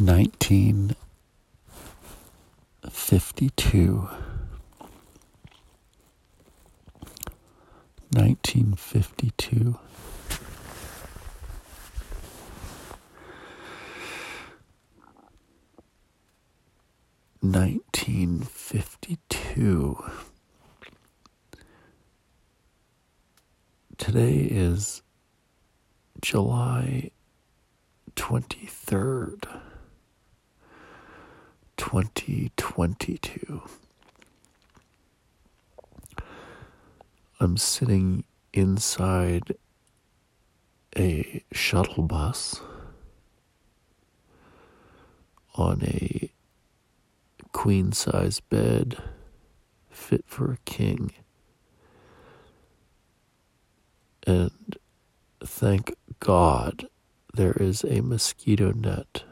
1952. 1952. Nineteen fifty two. Today is July twenty third, twenty twenty two. I'm sitting inside a shuttle bus on a queen size bed fit for a king. And thank God there is a mosquito net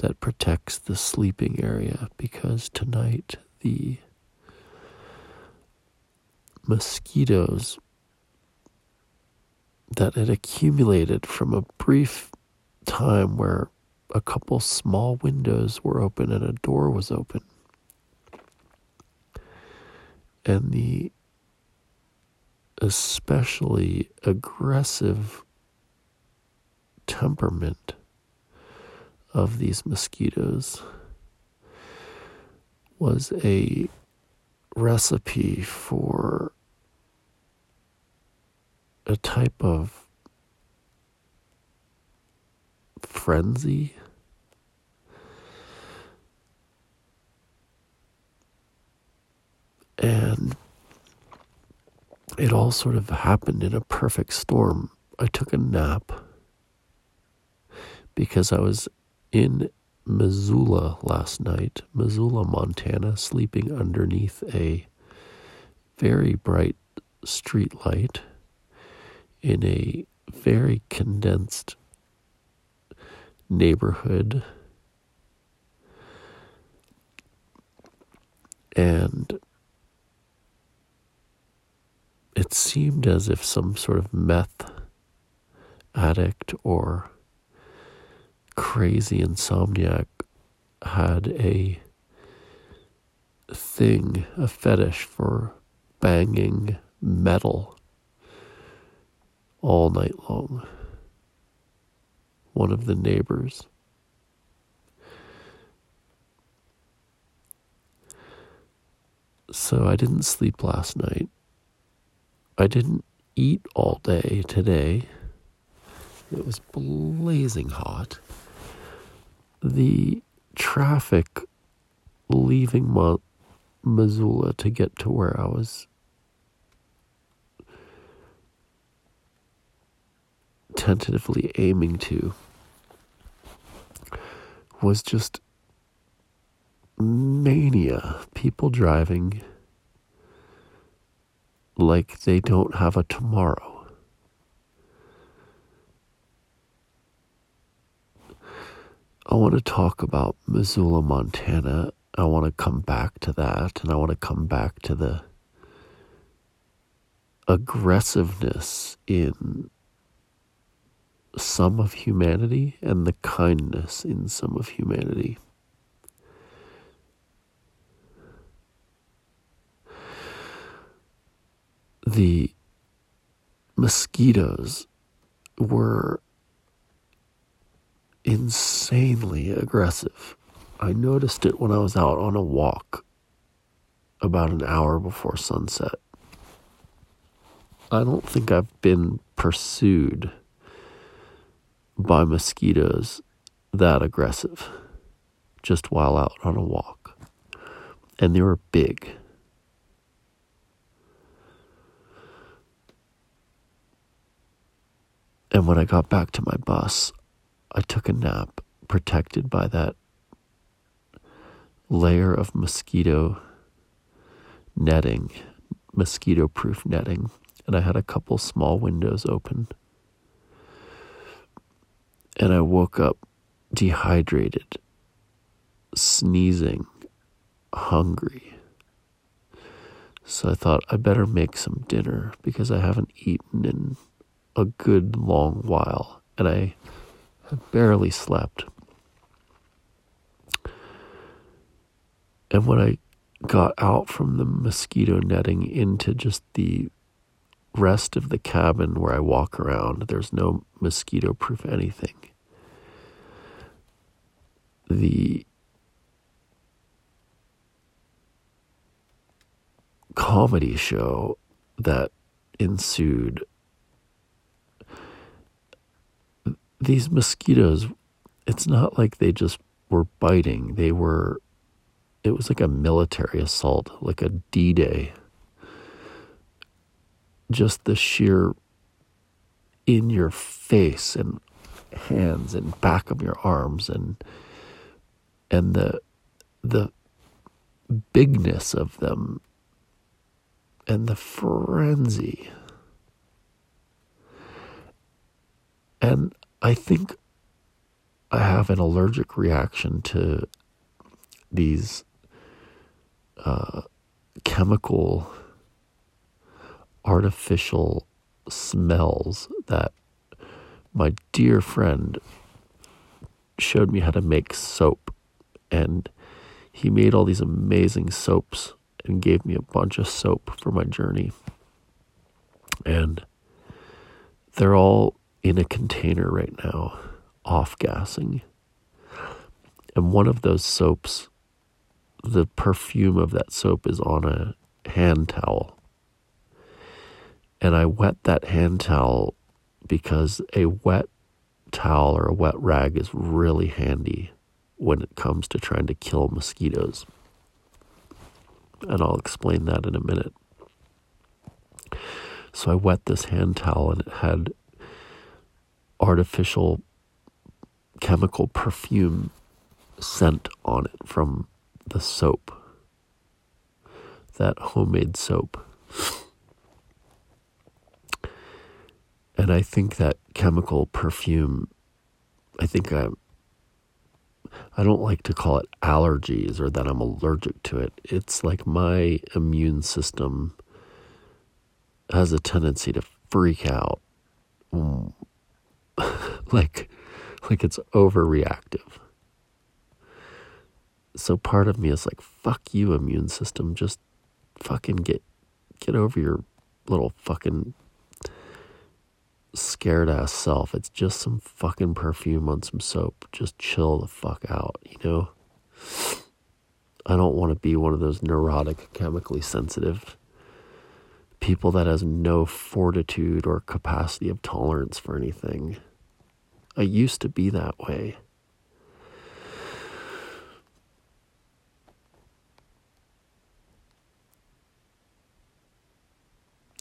that protects the sleeping area because tonight the mosquitoes that had accumulated from a brief time where a couple small windows were open and a door was open. And the especially aggressive temperament of these mosquitoes was a recipe for a type of frenzy. And it all sort of happened in a perfect storm. I took a nap because I was in Missoula last night, Missoula, Montana, sleeping underneath a very bright street light in a very condensed neighborhood. And it seemed as if some sort of meth addict or crazy insomniac had a thing, a fetish for banging metal all night long. One of the neighbors. So I didn't sleep last night. I didn't eat all day today. It was blazing hot. The traffic leaving Ma- Missoula to get to where I was tentatively aiming to was just mania. People driving like they don't have a tomorrow. I want to talk about Missoula, Montana. I want to come back to that, and I want to come back to the aggressiveness in some of humanity and the kindness in some of humanity. The mosquitoes were insanely aggressive. I noticed it when I was out on a walk about an hour before sunset. I don't think I've been pursued by mosquitoes that aggressive just while out on a walk. And they were big. And when I got back to my bus, I took a nap protected by that layer of mosquito netting, mosquito proof netting. And I had a couple small windows open and I woke up dehydrated, sneezing, hungry. So I thought I better make some dinner because I haven't eaten in a good long while. And I I barely slept. And when I got out from the mosquito netting into just the rest of the cabin where I walk around, there's no mosquito proof anything. The comedy show that ensued. These mosquitoes, it's not like they just were biting. They were, it was like a military assault, like a D Day. Just the sheer in your face and hands and back of your arms and and the the bigness of them and the frenzy. And I think I have an allergic reaction to these uh, chemical, artificial smells that my dear friend showed me how to make soap. And he made all these amazing soaps and gave me a bunch of soap for my journey. And they're all in a container right now, off gassing. And one of those soaps, the perfume of that soap is on a hand towel. And I wet that hand towel because a wet towel or a wet rag is really handy when it comes to trying to kill mosquitoes and I'll explain that in a minute. So I wet this hand towel and it had artificial chemical perfume scent on it from the soap, that homemade soap. And I think that chemical perfume, I think I'm I don't like to call it allergies or that I'm allergic to it. It's like my immune system has a tendency to freak out. like like it's overreactive. So part of me is like fuck you immune system just fucking get get over your little fucking scared ass self. It's just some fucking perfume on some soap. Just chill the fuck out, you know? I don't want to be one of those neurotic, chemically sensitive people that has no fortitude or capacity of tolerance for anything. I used to be that way.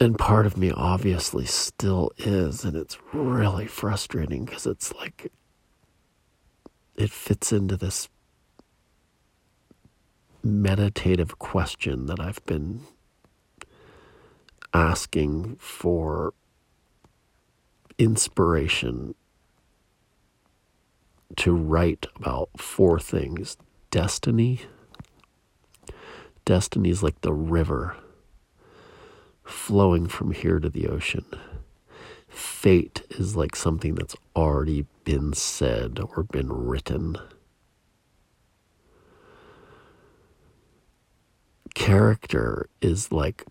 And part of me obviously still is, and it's really frustrating because it's like it fits into this meditative question that I've been asking for inspiration to write about four things destiny. Destiny is like the river flowing from here to the ocean. Fate is like something that's already been said or been written. Character is like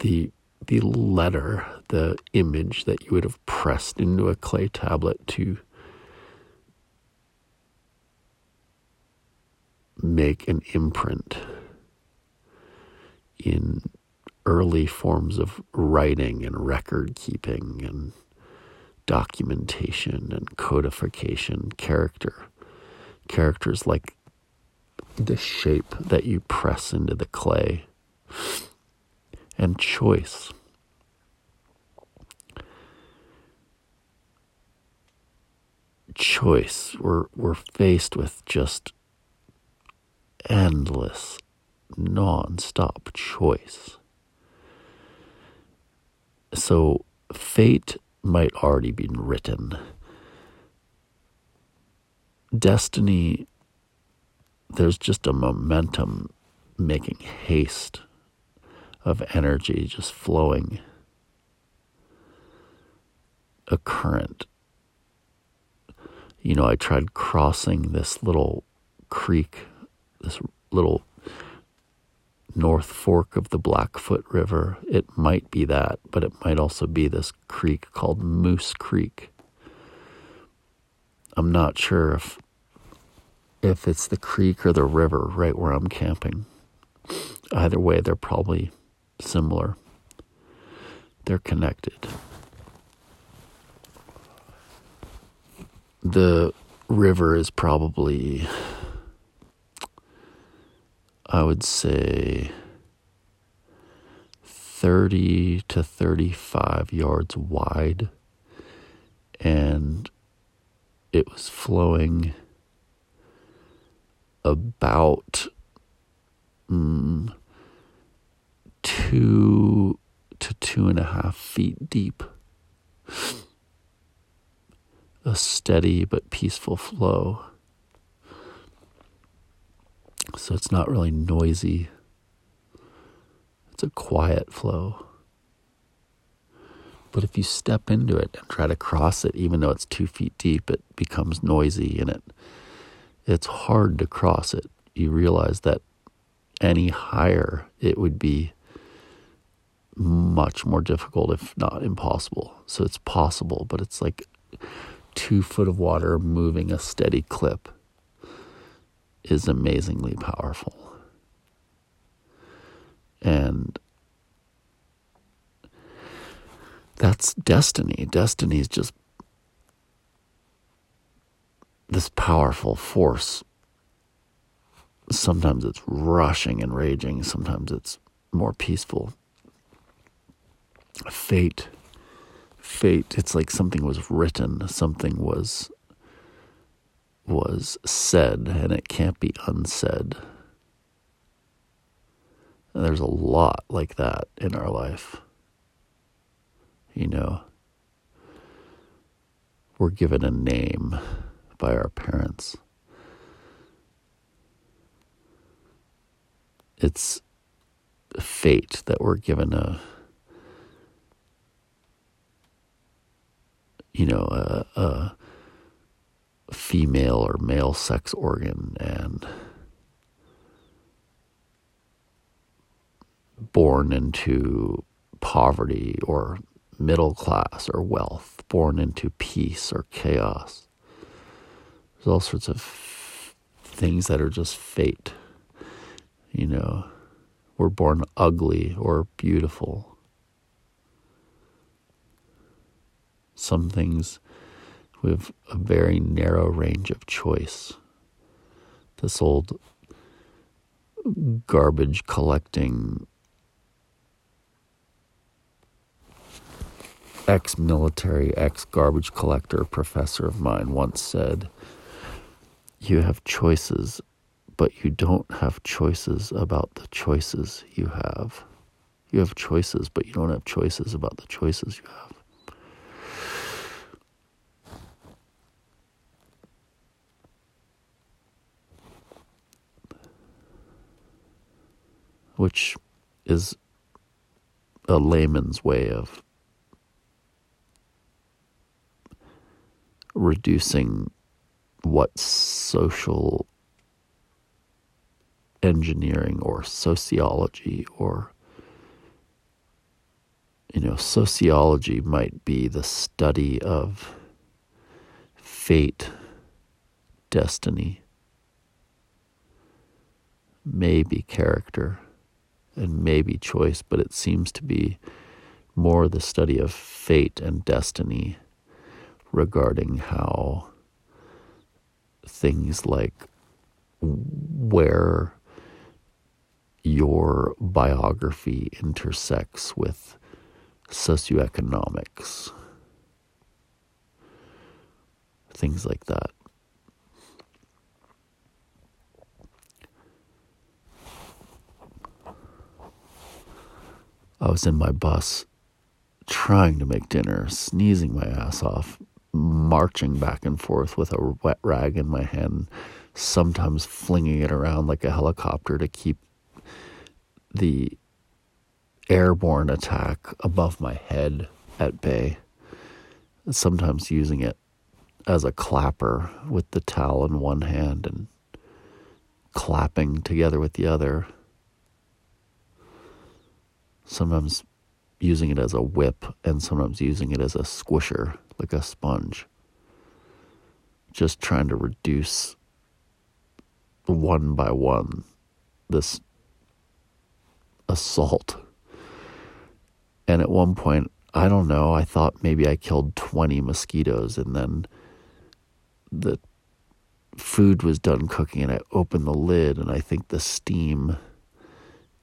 the the letter, the image that you would have pressed into a clay tablet to make an imprint in early forms of writing and record keeping and documentation and codification character characters like the shape that you press into the clay and choice. Choice. We're we're faced with just endless non-stop choice. So fate might already be written. Destiny, there's just a momentum making haste of energy just flowing, a current You know, I tried crossing this little creek, this little North Fork of the Blackfoot River. It might be that, but it might also be this creek called Moose Creek. I'm not sure if if it's the creek or the river right where I'm camping. Either way, they're probably similar. They're connected. The river is probably I would say 30 to 35 yards wide, and it was flowing about mm, two to two and a half feet deep. A steady but peaceful flow so it's not really noisy. It's a quiet flow. But if you step into it and try to cross it, even though it's two feet deep, it becomes noisy and it it's hard to cross it. You realize that any higher it would be much more difficult, if not impossible. So it's possible, but it's like two foot of water moving a steady clip is amazingly powerful. And that's destiny. Destiny is just this powerful force. Sometimes it's rushing and raging, sometimes it's more peaceful. Fate, fate, it's like something was written, something was was said and it can't be unsaid. And there's a lot like that in our life. You know, we're given a name by our parents. It's fate that we're given a you know a, a female or male sex organ and born into poverty or middle class or wealth, born into peace or chaos. There's all sorts of things that are just fate. You know, we're born ugly or beautiful. Some things we have a very narrow range of choice. This old garbage collecting ex military, ex garbage collector professor of mine once said, You have choices, but you don't have choices about the choices you have. You have choices, but you don't have choices about the choices you have. Which is a layman's way of reducing what social engineering or sociology or you know sociology might be the study of fate destiny maybe character and maybe choice, but it seems to be more the study of fate and destiny regarding how things like where your biography intersects with socioeconomics, things like that. I was in my bus trying to make dinner, sneezing my ass off, marching back and forth with a wet rag in my hand, sometimes flinging it around like a helicopter to keep the airborne attack above my head at bay, sometimes using it as a clapper with the towel in one hand and clapping together with the other. Sometimes using it as a whip and sometimes using it as a squisher, like a sponge. Just trying to reduce one by one this assault. And at one point, I don't know, I thought maybe I killed 20 mosquitoes and then the food was done cooking and I opened the lid and I think the steam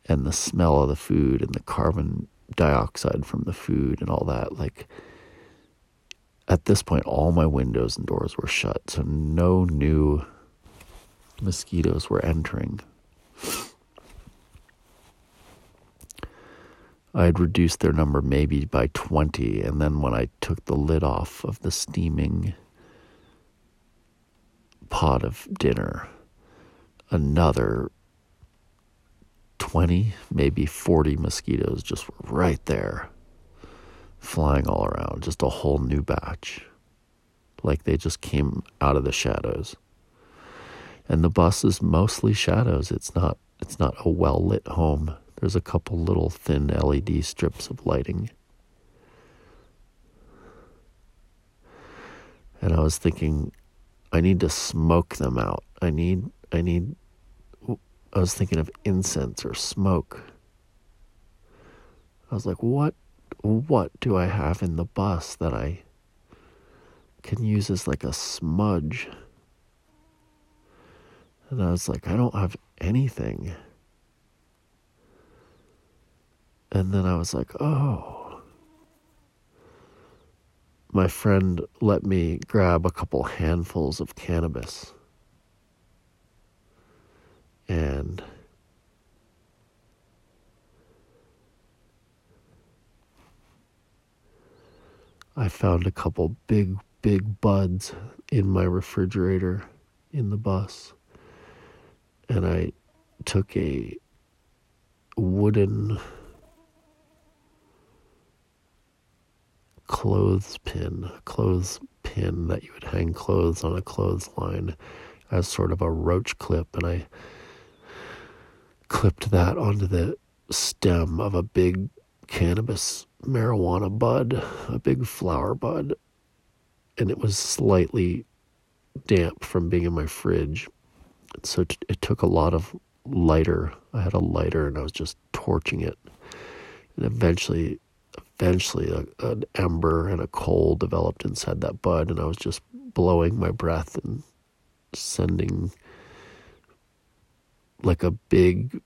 and the smell of the food and the carbon dioxide from the food and all that like at this point all my windows and doors were shut so no new mosquitoes were entering. I had reduced their number maybe by 20 and then when I took the lid off of the steaming pot of dinner, another 20, maybe 40 mosquitoes just right there, flying all around, just a whole new batch. Like they just came out of the shadows. And the bus is mostly shadows. It's not it's not a well lit home. There's a couple little thin LED strips of lighting. And I was thinking I need to smoke them out. I need, I need, I was thinking of incense or smoke. I was like, what, what do I have in the bus that I can use as like a smudge? And I was like, I don't have anything. And then I was like, oh my friend let me grab a couple handfuls of cannabis. And I found a couple big, big buds in my refrigerator in the bus. And I took a wooden clothespin, clothes pin that you would hang clothes on a clothesline as sort of a roach clip, and I clipped that onto the stem of a big cannabis marijuana bud, a big flower bud, and it was slightly damp from being in my fridge. So it took a lot of lighter. I had a lighter and I was just torching it. And eventually eventually a, an ember and a coal developed inside that bud and i was just blowing my breath and sending like a big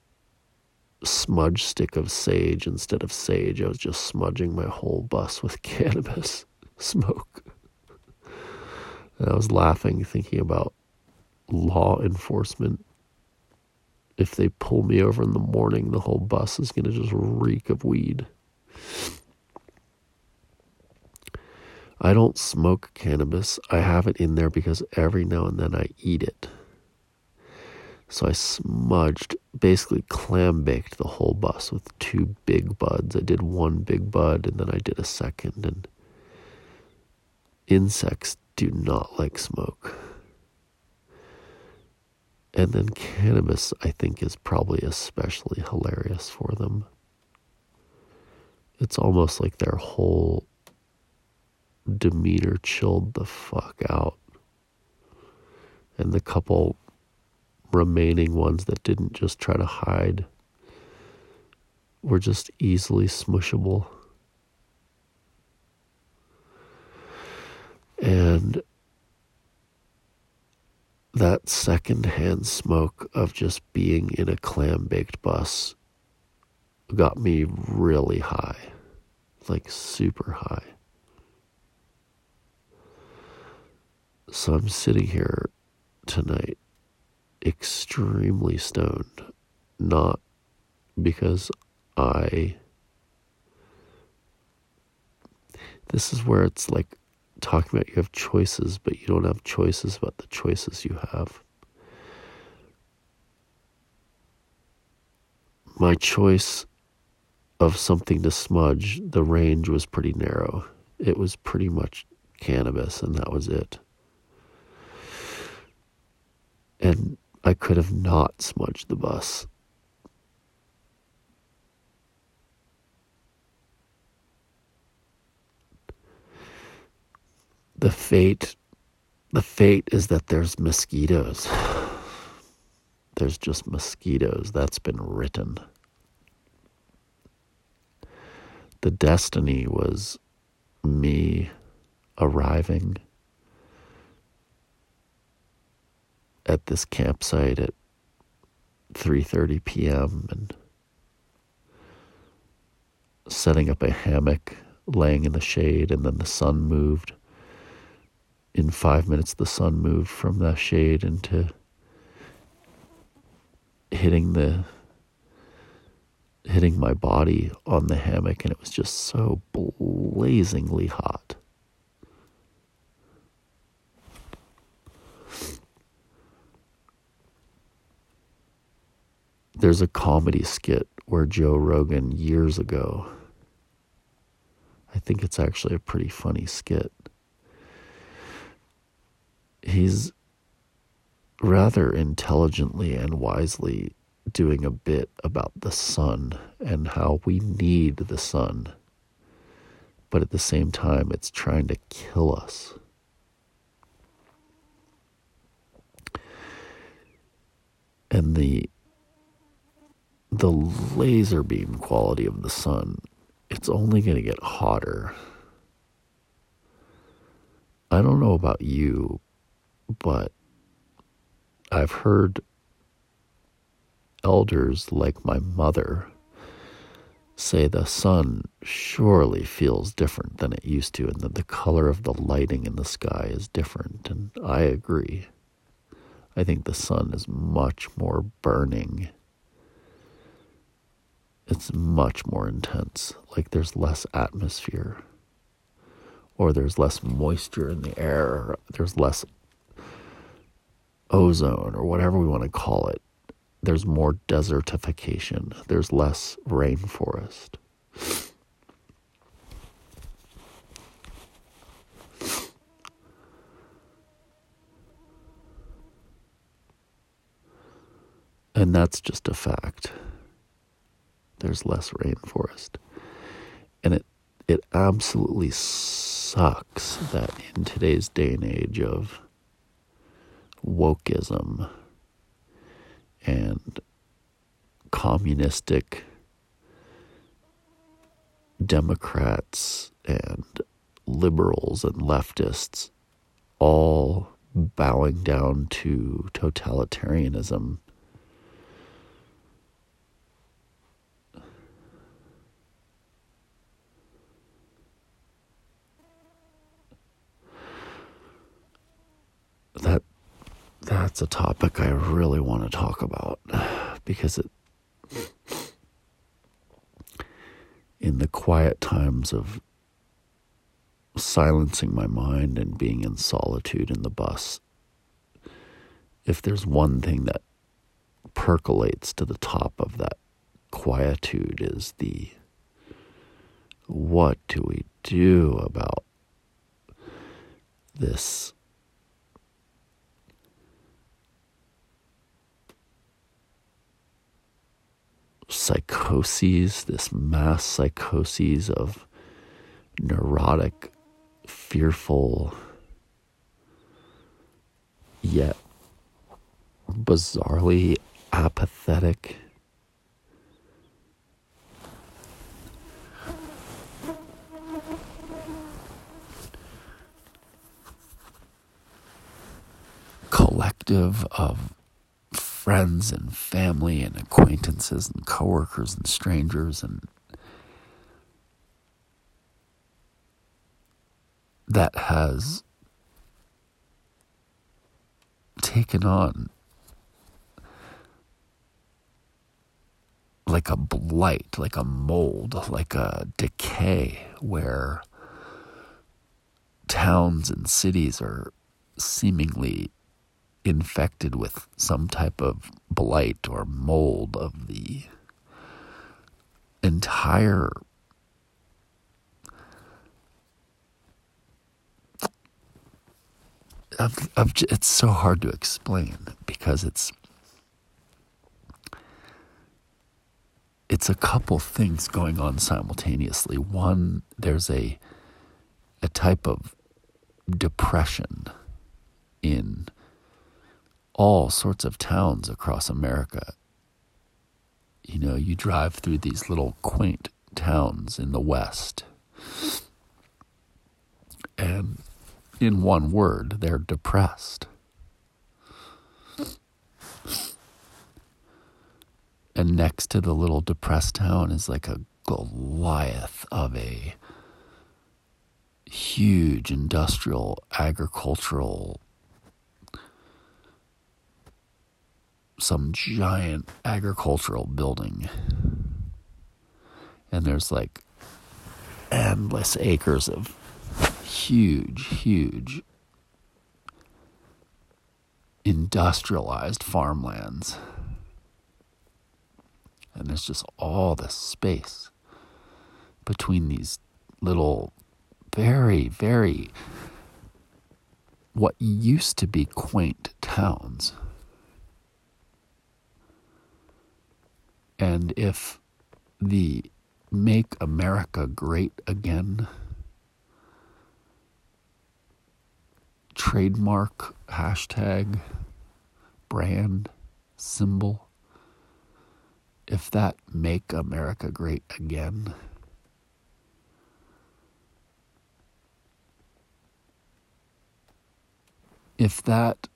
smudge stick of sage instead of sage i was just smudging my whole bus with cannabis smoke and i was laughing thinking about law enforcement if they pull me over in the morning the whole bus is going to just reek of weed I don't smoke cannabis. I have it in there because every now and then I eat it. So I smudged, basically clam baked the whole bus with two big buds. I did one big bud and then I did a second. And insects do not like smoke. And then cannabis, I think, is probably especially hilarious for them. It's almost like their whole demeanor chilled the fuck out. And the couple remaining ones that didn't just try to hide were just easily smushable. And that secondhand smoke of just being in a clam baked bus got me really high, like super high. So I'm sitting here tonight extremely stoned, not because I. This is where it's like talking about you have choices, but you don't have choices about the choices you have. My choice of something to smudge, the range was pretty narrow. It was pretty much cannabis, and that was it. And I could have not smudged the bus. The fate the fate is that there's mosquitoes. There's just mosquitoes. That's been written. The destiny was me arriving at this campsite at 3:30 p.m. and setting up a hammock laying in the shade and then the sun moved in 5 minutes the sun moved from the shade into hitting the hitting my body on the hammock and it was just so blazingly hot There's a comedy skit where Joe Rogan years ago, I think it's actually a pretty funny skit. He's rather intelligently and wisely doing a bit about the sun and how we need the sun. But at the same time, it's trying to kill us. And the the laser beam quality of the sun, it's only going to get hotter. I don't know about you, but I've heard elders like my mother say the sun surely feels different than it used to, and that the color of the lighting in the sky is different. And I agree. I think the sun is much more burning it's much more intense. Like there's less atmosphere, or there's less moisture in the air, or there's less ozone, or whatever we want to call it. There's more desertification, there's less rainforest. And that's just a fact there's less rainforest. And it it absolutely sucks that in today's day and age of wokeism and communistic Democrats and liberals and leftists all bowing down to totalitarianism that that's a topic I really want to talk about because it in the quiet times of silencing my mind and being in solitude in the bus if there's one thing that percolates to the top of that quietude is the what do we do about this psychoses, this mass psychoses of neurotic, fearful, yet bizarrely apathetic. collective of friends and family and acquaintances and coworkers and strangers and that has taken on like a blight, like a mold, like a decay where towns and cities are seemingly infected with some type of blight or mold of the entire it's so hard to explain because it's it's a couple things going on simultaneously. One, there's a a type of depression in all sorts of towns across America. You know, you drive through these little quaint towns in the West, and in one word, they're depressed. And next to the little depressed town is like a Goliath of a huge industrial, agricultural, some giant agricultural building. And there's like endless acres of huge, huge industrialized farmlands. And there's just all this space between these little very, very what used to be quaint towns. And if the Make America Great Again trademark, hashtag, brand, symbol, if that Make America Great Again if that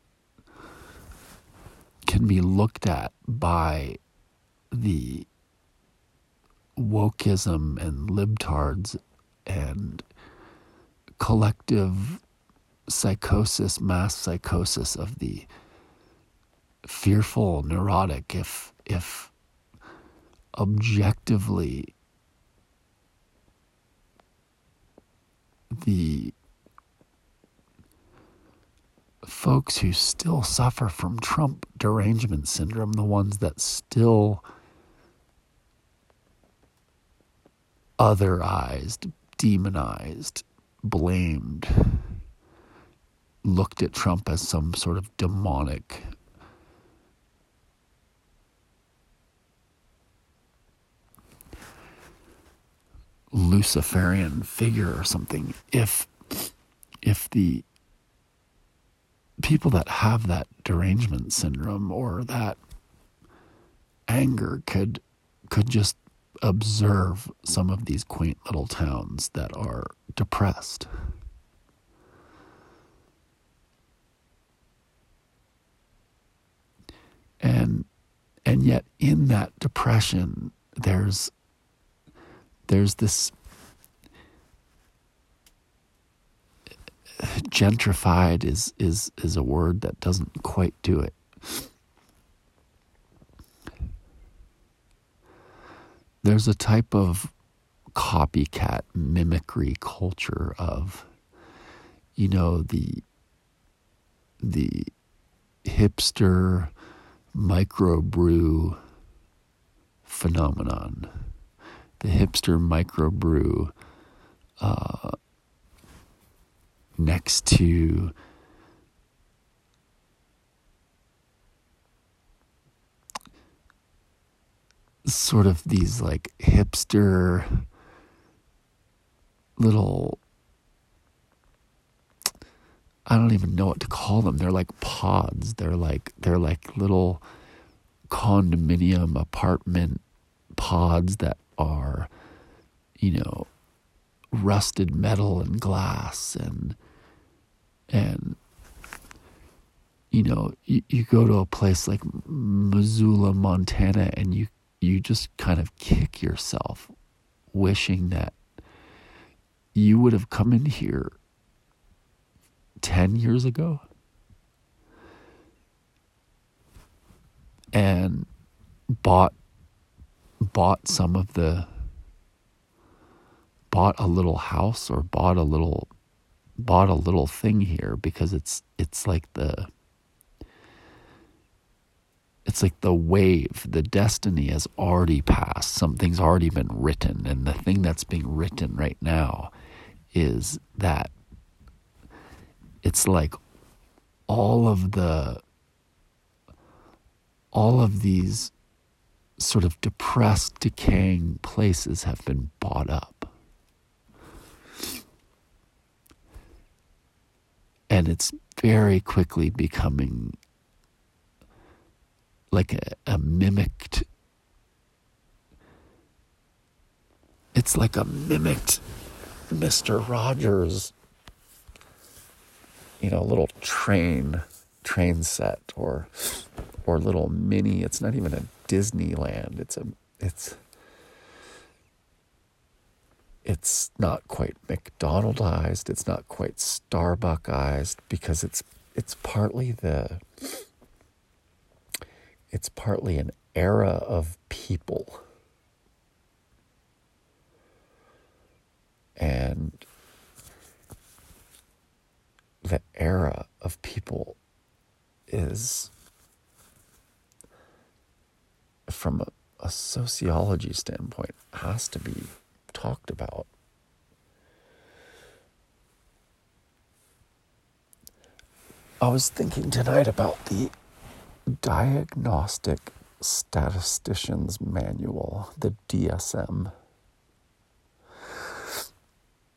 can be looked at by the wokeism and libtards and collective psychosis, mass psychosis of the fearful, neurotic, if if objectively the folks who still suffer from Trump derangement syndrome, the ones that still otherized, demonized, blamed, looked at Trump as some sort of demonic Luciferian figure or something. If if the people that have that derangement syndrome or that anger could could just observe some of these quaint little towns that are depressed. And and yet in that depression there's there's this gentrified is is is a word that doesn't quite do it. There's a type of copycat mimicry culture of you know the the hipster microbrew phenomenon. The hipster microbrew uh, next to sort of these like hipster little I don't even know what to call them. They're like pods. They're like they're like little condominium apartment pods that are you know rusted metal and glass and and you know you, you go to a place like Missoula, Montana, and you you just kind of kick yourself, wishing that you would have come in here ten years ago. And bought bought some of the bought a little house or bought a little bought a little thing here because it's it's like the it's like the wave the destiny has already passed something's already been written and the thing that's being written right now is that it's like all of the all of these sort of depressed, decaying places have been bought up. And it's very quickly becoming like a, a mimicked it's like a mimicked Mr. Rogers, you know, little train train set or or little mini. It's not even a Disneyland. It's a it's it's not quite McDonaldized. It's not quite Starbuckized because it's it's partly the it's partly an era of people. And the era of people is from a, a, sociology standpoint has to be talked about. I was thinking tonight about the Diagnostic Statistician's Manual, the DSM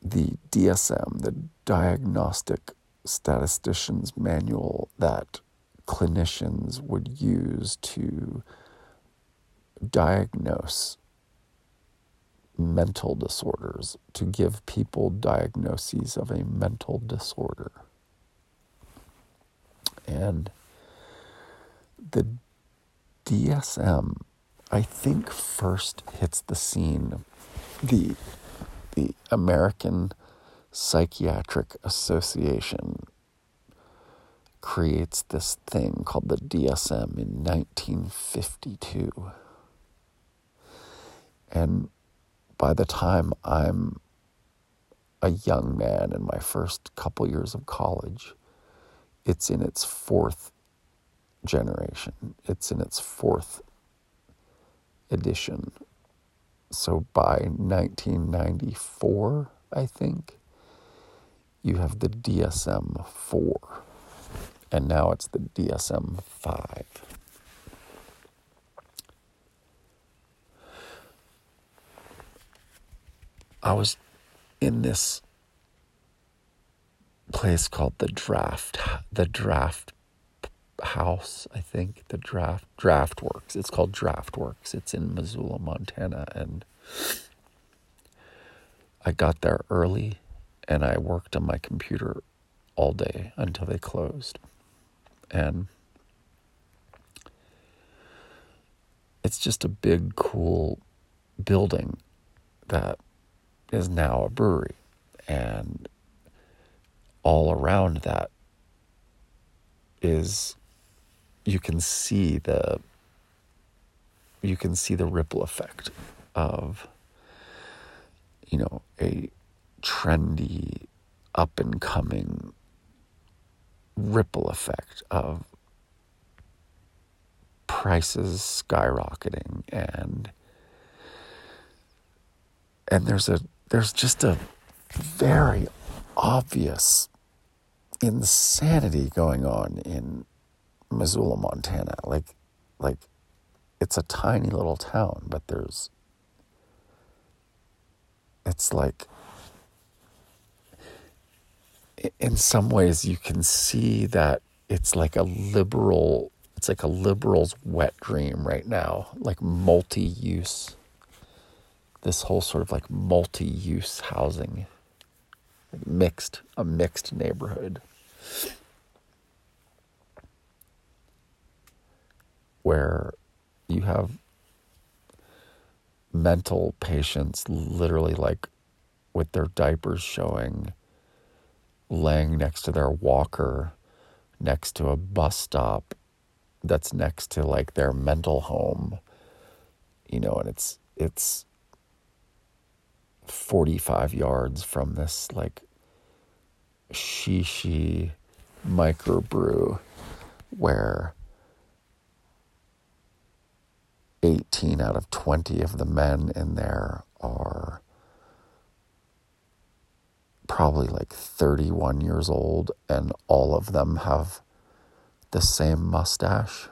the DSM, the Diagnostic Statistician's Manual that clinicians would use to diagnose mental disorders, to give people diagnoses of a mental disorder. And the DSM, I think, first hits the scene. The the American Psychiatric Association creates this thing called the DSM in 1952. And by the time I'm a young man in my first couple years of college, it's in its fourth generation. It's in its fourth edition so by 1994, I think, you have the DSM 4, and now it's the DSM 5. I was in this place called the Draft, the Draft house, I think, the draft draft works. It's called Draught Works. It's in Missoula, Montana, and I got there early and I worked on my computer all day until they closed. And it's just a big cool building that is now a brewery and all around that is you can see the you can see the ripple effect of you know a trendy up and coming ripple effect of prices skyrocketing and and there's a there's just a very obvious insanity going on in Missoula, Montana. Like, like it's a tiny little town, but there's, it's like, in some ways, you can see that it's like a liberal, it's like a liberal's wet dream right now, like multi use. This whole sort of like multi use housing, like mixed, a mixed neighborhood. Where you have mental patients literally like with their diapers showing, laying next to their walker, next to a bus stop that's next to like their mental home, you know, and it's, it's 45 yards from this like shishi microbrew where 18 out of 20 of the men in there are probably like 31 years old, and all of them have the same mustache.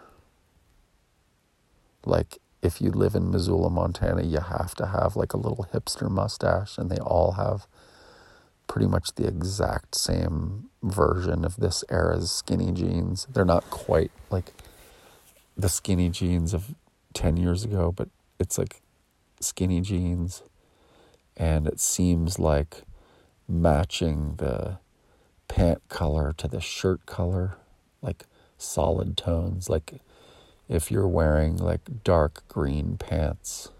Like if you live in Missoula, Montana, you have to have like a little hipster mustache, and they all have pretty much the exact same version of this era's skinny jeans. They're not quite like the skinny jeans of 10 years ago, but it's like skinny jeans. And it seems like matching the pant color to the shirt color, like solid tones. Like if you're wearing like dark green pants,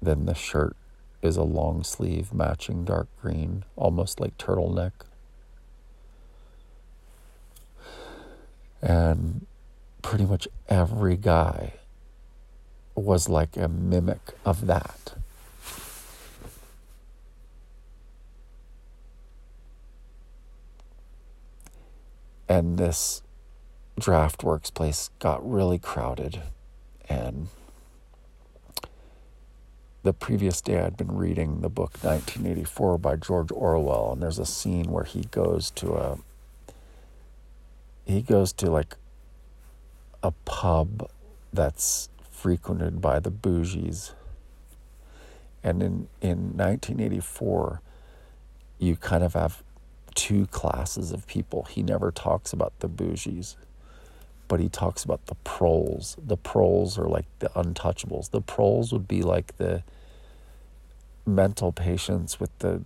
then the shirt is a long sleeve matching dark green, almost like turtleneck. And pretty much every guy was like a mimic of that. And this Draughtworks place got really crowded. And the previous day I'd been reading the book 1984 by George Orwell, and there's a scene where he goes to a he goes to like a pub that's frequented by the bougies. And in, in 1984, you kind of have two classes of people. He never talks about the bougies, but he talks about the proles. The proles are like the untouchables. The proles would be like the mental patients with the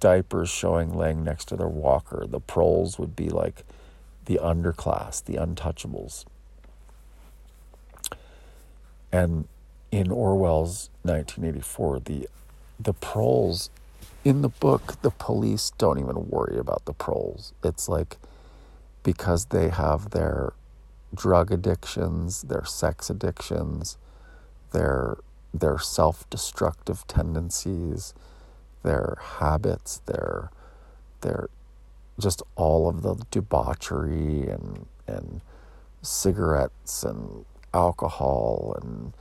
diapers showing laying next to their walker. The proles would be like the underclass, the untouchables. And in Orwell's 1984, the the proles in the book, the police don't even worry about the proles. It's like because they have their drug addictions, their sex addictions, their their self-destructive tendencies, their habits, their their just all of the debauchery and and cigarettes and alcohol and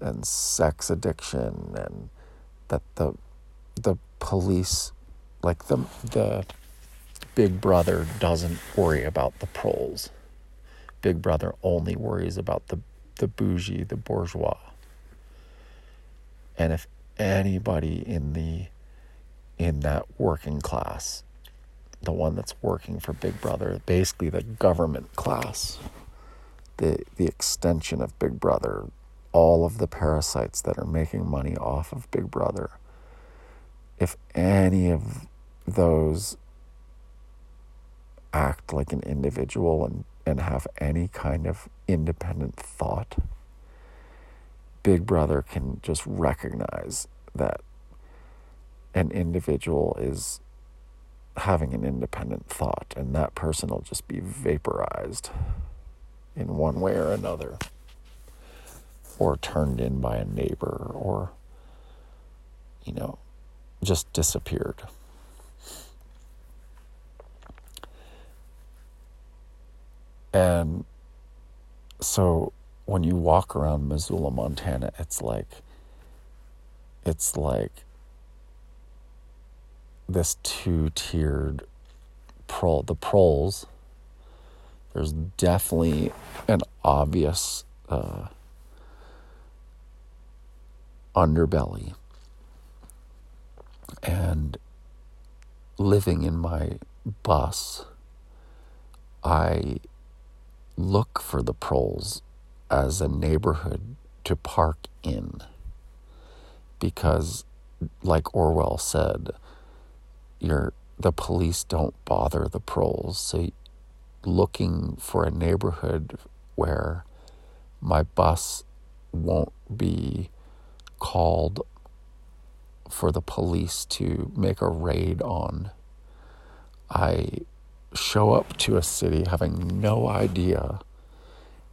and sex addiction and that the the police like the the big brother doesn't worry about the proles. Big brother only worries about the the bougie the bourgeois. And if anybody in the in that working class the one that's working for big brother basically the government class the the extension of Big Brother, all of the parasites that are making money off of Big Brother. If any of those act like an individual and, and have any kind of independent thought, Big Brother can just recognize that an individual is having an independent thought, and that person will just be vaporized in one way or another, or turned in by a neighbor, or, you know, just disappeared. And so when you walk around Missoula, Montana, it's like, it's like this two tiered prole. The proles there's definitely an obvious uh, underbelly. And living in my bus, I look for the proles as a neighborhood to park in. Because, like Orwell said, you're, the police don't bother the proles. So looking for a neighborhood where my bus won't be called for the police to make a raid on. I show up to a city having no idea,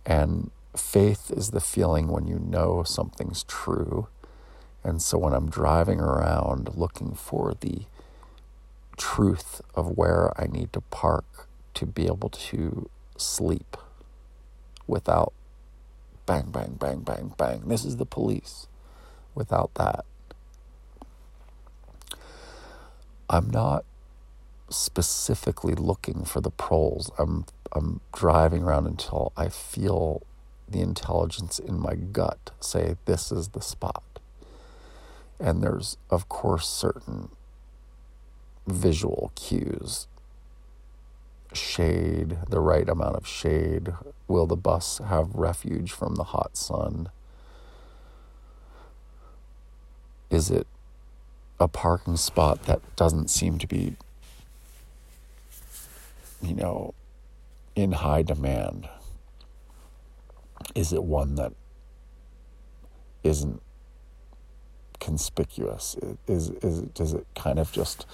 and faith is the feeling when you know something's true. And so when I'm driving around looking for the truth of where I need to park, to be able to sleep without bang, bang, bang, bang, bang. This is the police. Without that, I'm not specifically looking for the proles. I'm I'm driving around until I feel the intelligence in my gut say this is the spot. And there's, of course, certain visual cues shade, the right amount of shade. Will the bus have refuge from the hot sun? Is it a parking spot that doesn't seem to be, you know, in high demand? Is it one that isn't conspicuous? Is is does it kind of just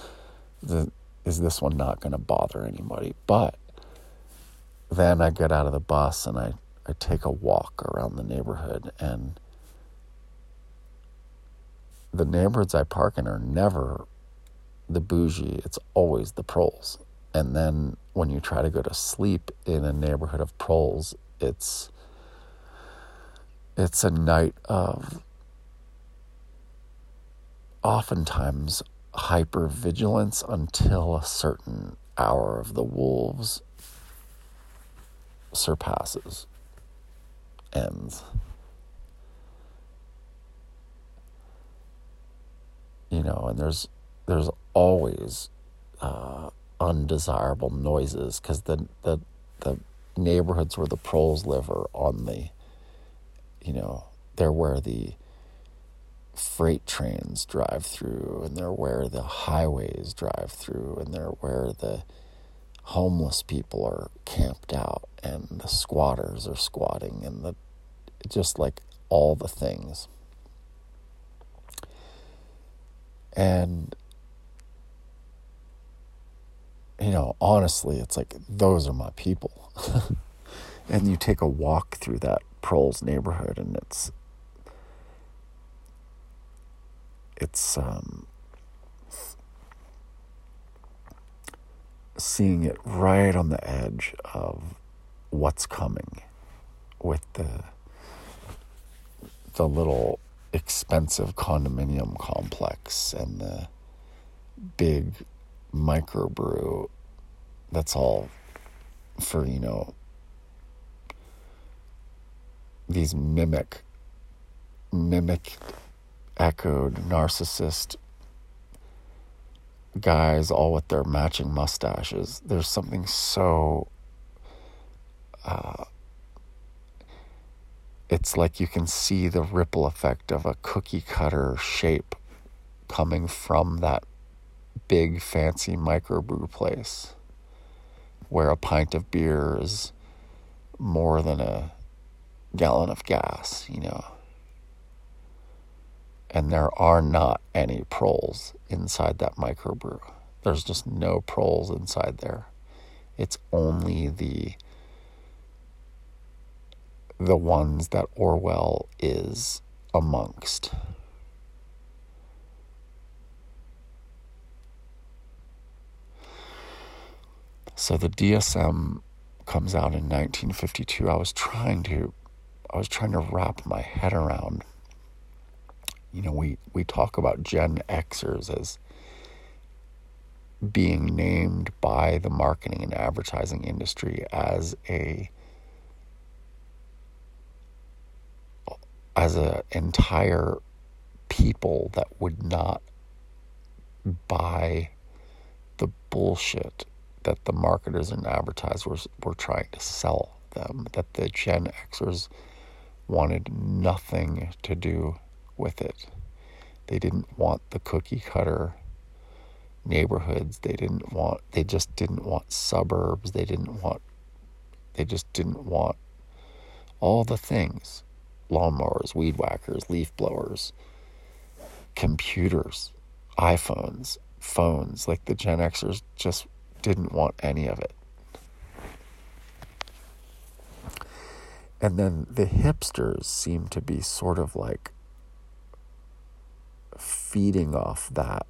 the is this one not going to bother anybody? But then I get out of the bus and I, I take a walk around the neighborhood and the neighborhoods I park in are never the bougie, it's always the proles. And then when you try to go to sleep in a neighborhood of proles, it's it's a night of oftentimes hyper vigilance until a certain hour of the wolves surpasses, ends. You know, and there's there's always uh, undesirable noises because the the the neighborhoods where the proles live are on the, you know, they're where the freight trains drive through, and they're where the highways drive through, and they're where the homeless people are camped out, and the squatters are squatting, and the just like all the things. And you know, honestly, it's like those are my people. and you take a walk through that Proles neighborhood, and it's it's um, seeing it right on the edge of what's coming with the the little expensive condominium complex and the big microbrew that's all for you know these mimic mimic echoed narcissist guys all with their matching mustaches. There's something so. Uh, it's like you can see the ripple effect of a cookie cutter shape coming from that big fancy microbrew place where a pint of beer is more than a gallon of gas, you know and there are not any proles inside that microbrew. There's just no proles inside there. It's only the the ones that Orwell is amongst. So the DSM comes out in 1952. I was trying to I was trying to wrap my head around you know, we, we talk about Gen Xers as being named by the marketing and advertising industry as a as an entire people that would not buy the bullshit that the marketers and advertisers were trying to sell them that the Gen Xers wanted nothing to do with it. They didn't want the cookie cutter neighborhoods. They didn't want, they just didn't want suburbs. They didn't want, they just didn't want all the things lawnmowers, weed whackers, leaf blowers, computers, iPhones, phones. Like the Gen Xers just didn't want any of it. And then the hipsters seem to be sort of like feeding off that,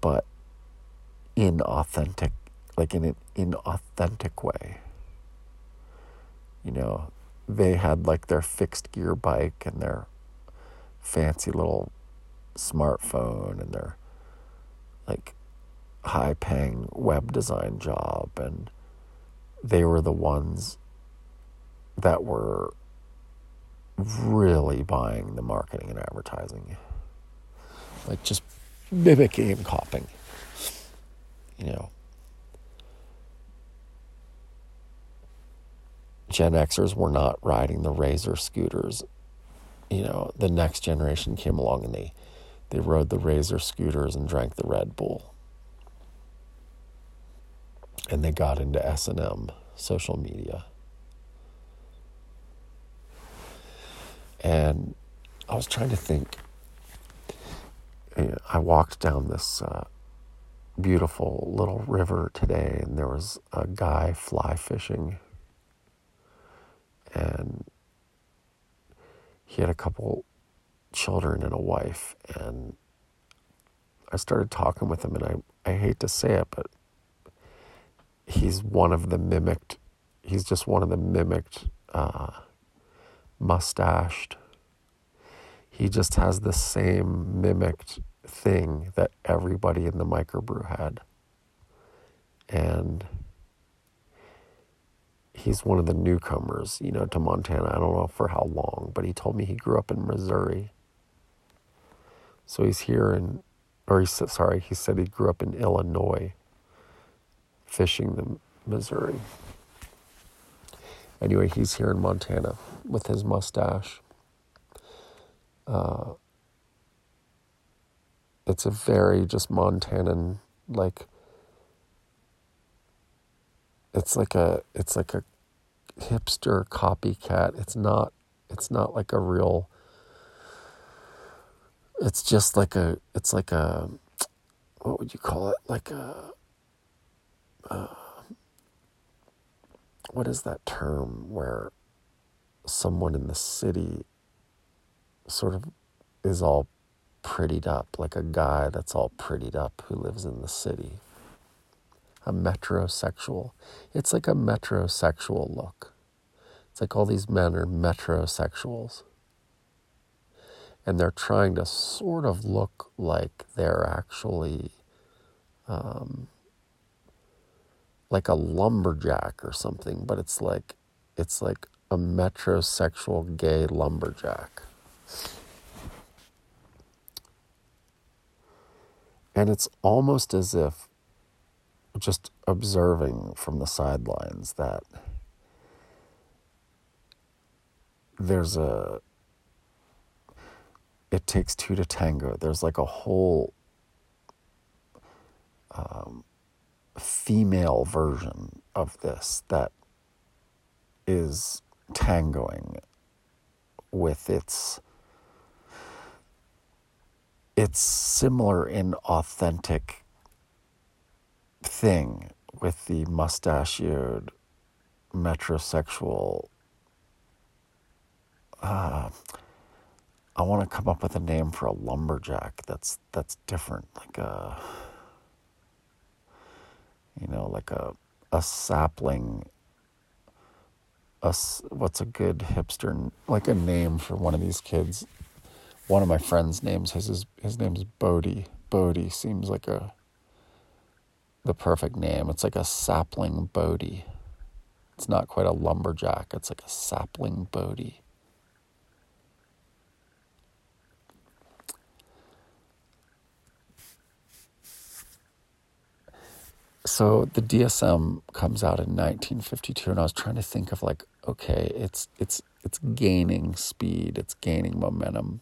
but in authentic, like in an inauthentic way. You know, they had like their fixed gear bike and their fancy little smartphone and their like high paying web design job and they were the ones that were really buying the marketing and advertising. Like just mimicking and copying. You know. Gen Xers were not riding the Razor scooters. You know, the next generation came along and they, they rode the Razor scooters and drank the Red Bull. And they got into S&M, social media. And I was trying to think. I walked down this uh, beautiful little river today, and there was a guy fly fishing and he had a couple children and a wife and I started talking with him and I, I hate to say it, but he's one of the mimicked he's just one of the mimicked uh, mustached he just has the same mimicked thing that everybody in the microbrew had and he's one of the newcomers, you know, to Montana. I don't know for how long, but he told me he grew up in Missouri. So he's here in, or he said, sorry, he said he grew up in Illinois, fishing the Missouri. Anyway, he's here in Montana with his mustache. Uh, it's a very just Montanan like it's like a it's like a hipster copycat. It's not it's not like a real it's just like a it's like a what would you call it? Like a uh, what is that term where someone in the city sort of is all prettied up, like a guy that's all prettied up who lives in the city a metrosexual. It's like a metrosexual look. It's like all these men are metrosexuals. And they're trying to sort of look like they're actually um, like a lumberjack or something, but it's like it's like a metrosexual gay lumberjack. And it's almost as if just observing from the sidelines that there's a it takes two to tango there's like a whole um, female version of this that is tangoing with its it's similar in authentic thing with the mustachioed metrosexual. Uh, I want to come up with a name for a lumberjack that's that's different, like a you know, like a a sapling. A, what's a good hipster like a name for one of these kids? One of my friends' names his his, his name's Bodie. Bodie seems like a the perfect name. It's like a sapling Bodie. It's not quite a lumberjack, it's like a sapling Bodie. So the DSM comes out in 1952 and I was trying to think of like okay, it's it's it's gaining speed, it's gaining momentum.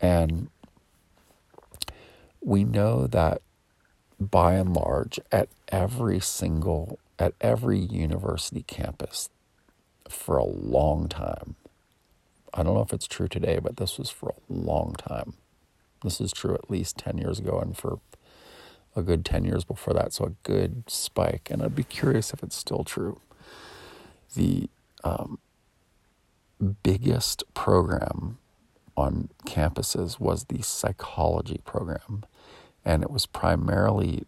And we know that by and large, at every single, at every university campus for a long time. I don't know if it's true today, but this was for a long time. This is true at least 10 years ago and for a good 10 years before that. So a good spike. And I'd be curious if it's still true. The um, biggest program on campuses was the psychology program and it was primarily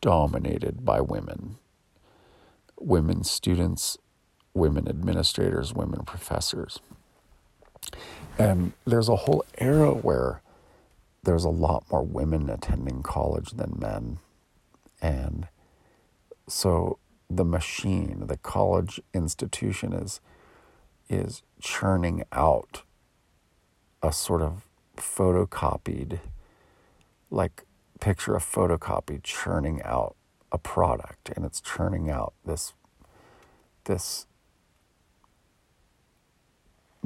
dominated by women women students, women administrators, women professors. And there's a whole era where there's a lot more women attending college than men. And so the machine, the college institution is is churning out a sort of photocopied like picture a photocopy churning out a product and it's churning out this this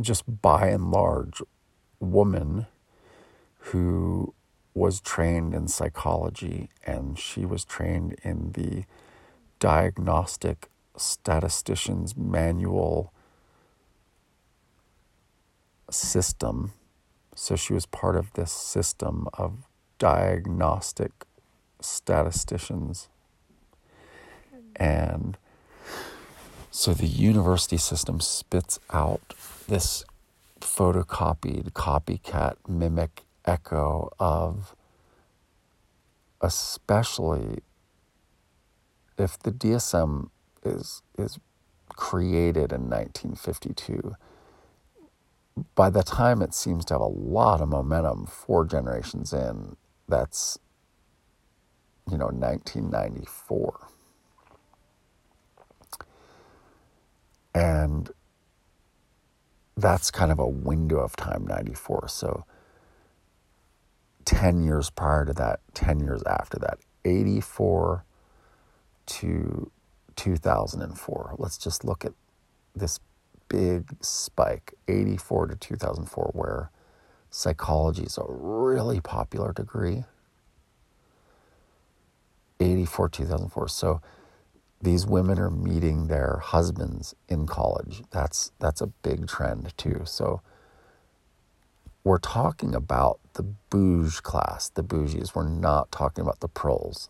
just by and large woman who was trained in psychology and she was trained in the diagnostic statistician's manual system. So she was part of this system of diagnostic statisticians. And so the university system spits out this photocopied, copycat, mimic echo of especially if the DSM is is created in 1952 by the time it seems to have a lot of momentum four generations in that's you know 1994 and that's kind of a window of time 94 so 10 years prior to that 10 years after that 84 to 2004 let's just look at this big spike 84 to 2004 where psychology is a really popular degree. 84 2004 so these women are meeting their husbands in college. That's that's a big trend too. So we're talking about the bouge class the bougies we're not talking about the proles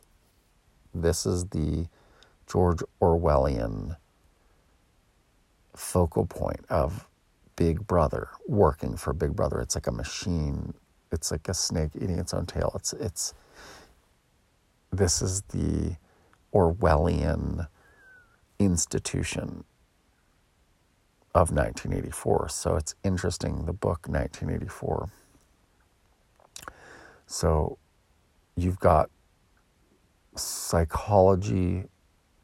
this is the george orwellian focal point of Big Brother working for Big Brother. It's like a machine. It's like a snake eating its own tail. It's it's this is the Orwellian institution of 1984. So it's interesting the book 1984. So you've got psychology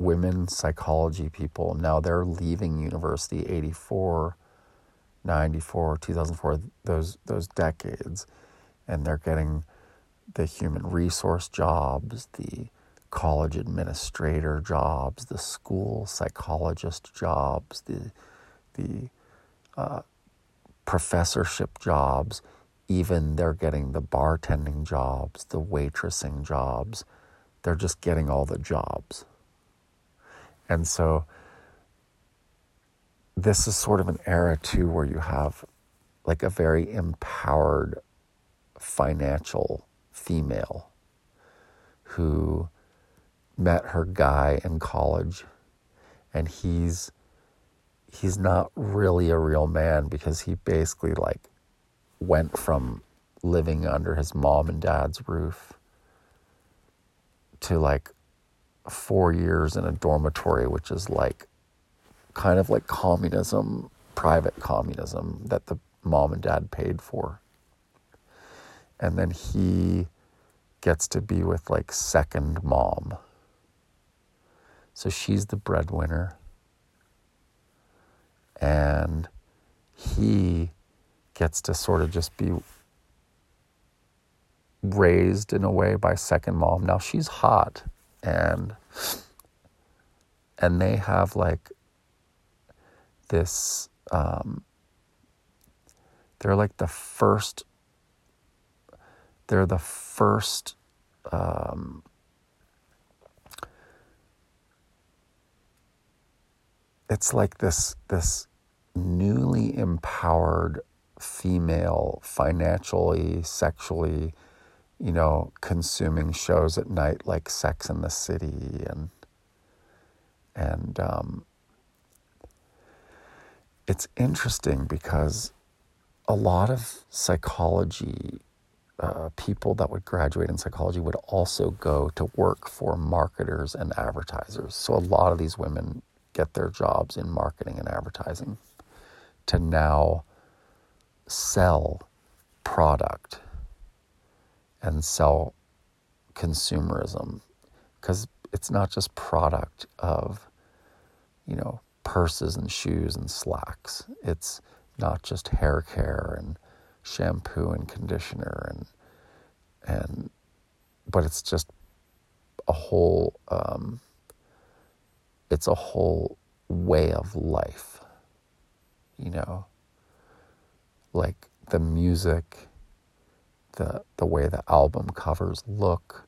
women psychology people. Now they're leaving university 84, 94, 2004, those, those decades, and they're getting the human resource jobs, the college administrator jobs, the school psychologist jobs, the, the uh, professorship jobs. Even they're getting the bartending jobs, the waitressing jobs. They're just getting all the jobs. And so this is sort of an era too where you have like a very empowered financial female who met her guy in college and he's he's not really a real man because he basically like went from living under his mom and dad's roof to like four years in a dormitory, which is like kind of like communism, private communism that the mom and dad paid for. And then he gets to be with like second mom. So she's the breadwinner. And he gets to sort of just be raised in a way by second mom. Now she's hot and and they have like this um, they're like the first they're the first um, it's like this this newly empowered female financially sexually you know, consuming shows at night like Sex in the City and and um, it's interesting because a lot of psychology uh, people that would graduate in psychology would also go to work for marketers and advertisers. So a lot of these women get their jobs in marketing and advertising to now sell product and sell consumerism because it's not just product of you know, purses and shoes and slacks. It's not just hair care and shampoo and conditioner and and but it's just a whole um, it's a whole way of life you know like the music the the way the album covers look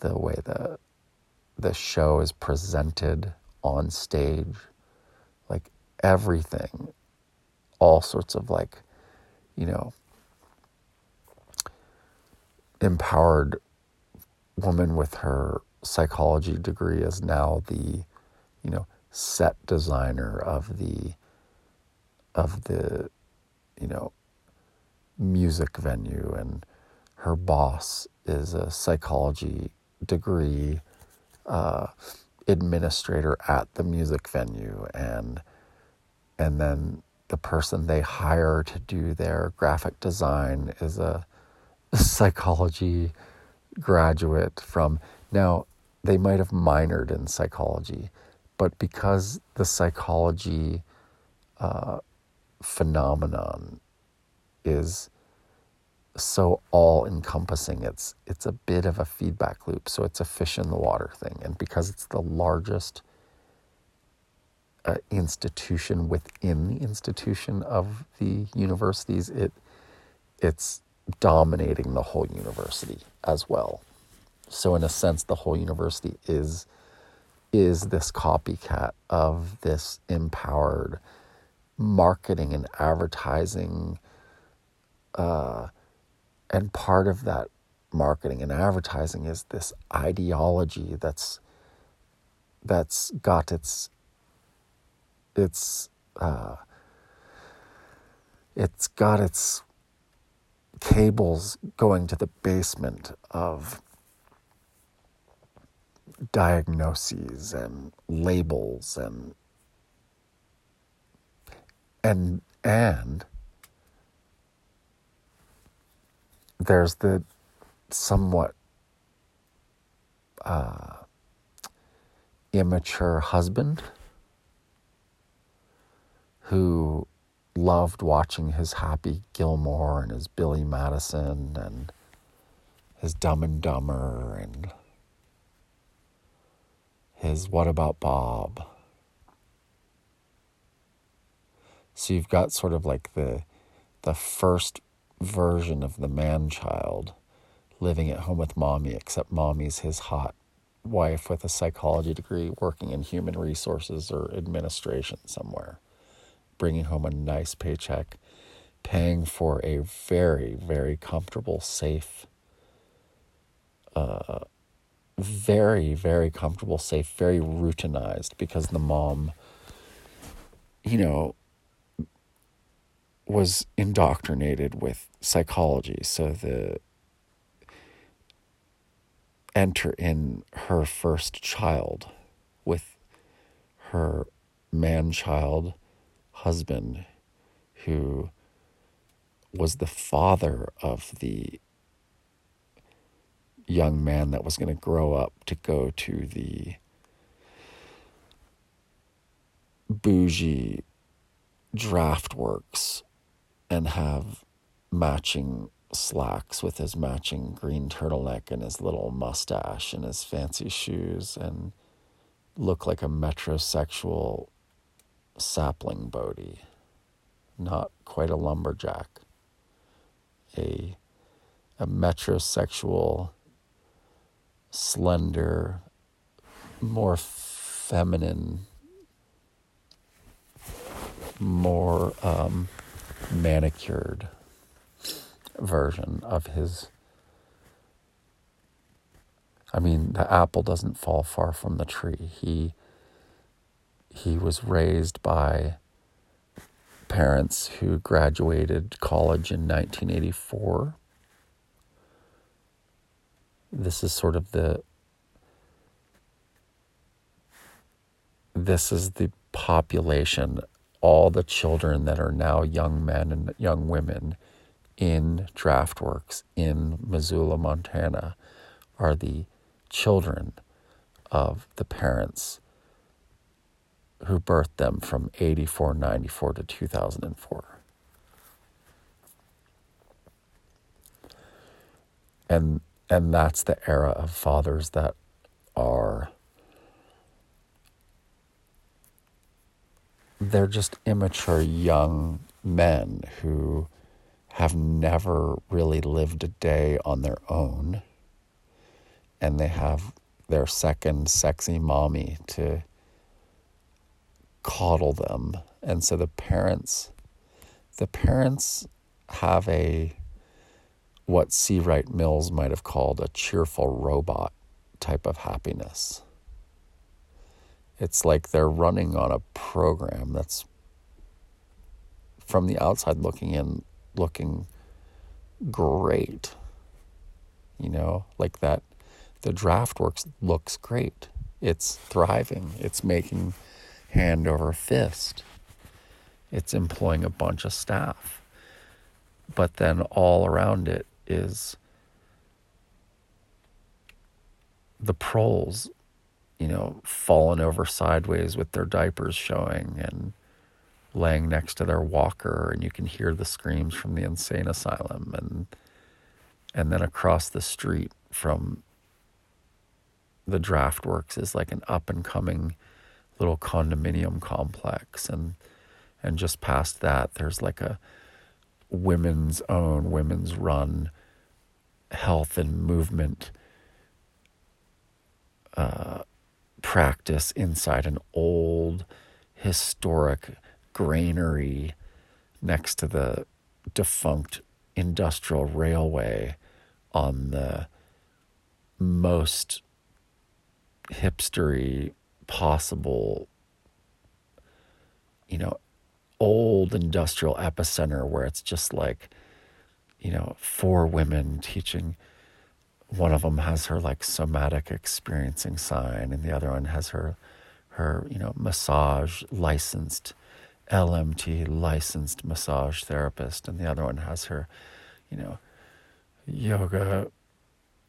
the way the the show is presented on stage like everything. All sorts of like you know empowered woman with her psychology degree is now the you know set designer of the of the you know music venue and her boss is a psychology degree uh, administrator at the music venue and and then the person they hire to do their graphic design is a psychology graduate from now they might have minored in psychology but because the psychology uh, phenomenon is so all encompassing it's it's a bit of a feedback loop so it's a fish in the water thing. And because it's the largest uh, institution within the institution of the universities it it's dominating the whole university as well. So in a sense the whole university is is this copycat of this empowered marketing and advertising uh, and part of that marketing and advertising is this ideology that's that's got its its uh, it's got its cables going to the basement of diagnoses and labels and and and there's the somewhat uh, immature husband who loved watching his Happy Gilmore and his Billy Madison and his Dumb and Dumber and his What About Bob. So you've got sort of like the the first version of the man child living at home with mommy, except mommy's his hot wife with a psychology degree working in human resources or administration somewhere, bringing home a nice paycheck, paying for a very, very comfortable, safe, uh, very, very comfortable, safe, very routinized because the mom, you know, was indoctrinated with psychology. So the enter in her first child with her man child husband who was the father of the young man that was going to grow up to go to the bougie draft works and have matching slacks with his matching green turtleneck and his little mustache and his fancy shoes and look like a metrosexual sapling Bodie. Not quite a lumberjack. A a metrosexual slender more feminine more um, manicured version of his. I mean, the apple doesn't fall far from the tree. He he was raised by parents who graduated college in 1984. This is sort of the this is the population all the children that are now young men and young women in Draughtworks in Missoula, Montana, are the children of the parents who birthed them from 84, 94 to 2004. And and that's the era of fathers that are they're just immature young men who have never really lived a day on their own and they have their second sexy mommy to coddle them and so the parents the parents have a what C. Wright Mills might have called a cheerful robot type of happiness. It's like they're running on a program that's from the outside looking in, looking great. You know, like that, the Draught Works looks great. It's thriving. It's making hand over fist. It's employing a bunch of staff. But then all around it is the proles, you know, falling over sideways with their diapers showing and laying next to their walker and you can hear the screams from the insane asylum and and then across the street from the Draught Works is like an up and coming little condominium complex. And and just past that there's like a women's own women's run health and movement uh, practice inside an old historic granary next to the defunct industrial railway on the most hipstery possible you know old industrial epicenter where it's just like you know four women teaching one of them has her like somatic experiencing sign and the other one has her her you know massage licensed LMT licensed massage therapist, and the other one has her, you know, yoga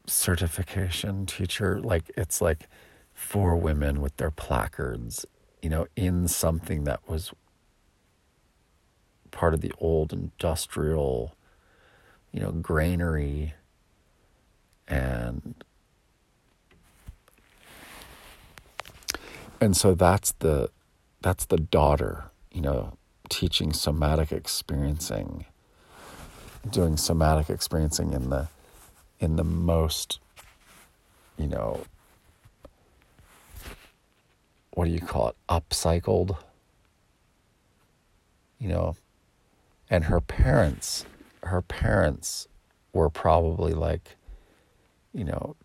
certification teacher. Like it's like four women with their placards, you know, in something that was part of the old industrial, you know, granary and and so that's the that's the daughter you know, teaching somatic experiencing, doing somatic experiencing in the in the most, you know, what do you call it, upcycled, you know, and her parents, her parents were probably like, you know,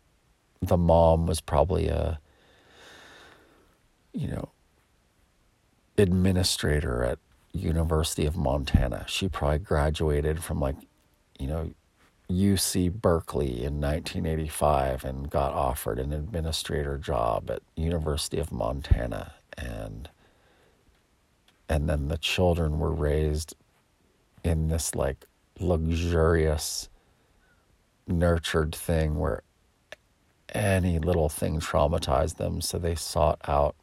the mom was probably a, you know, administrator at University of Montana. She probably graduated from like, you know, UC Berkeley in 1985 and got offered an administrator job at University of Montana and and then the children were raised in this like luxurious nurtured thing where any little thing traumatized them so they sought out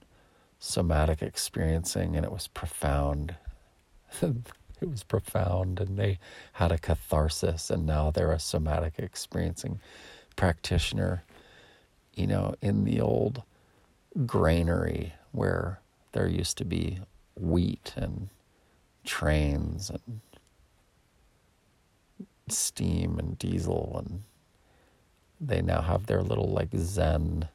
somatic experiencing, and it was profound. it was profound, and they had a catharsis, and now they're a somatic experiencing practitioner. You know, in the old granary where there used to be wheat and trains and steam and diesel and they now have their little like zen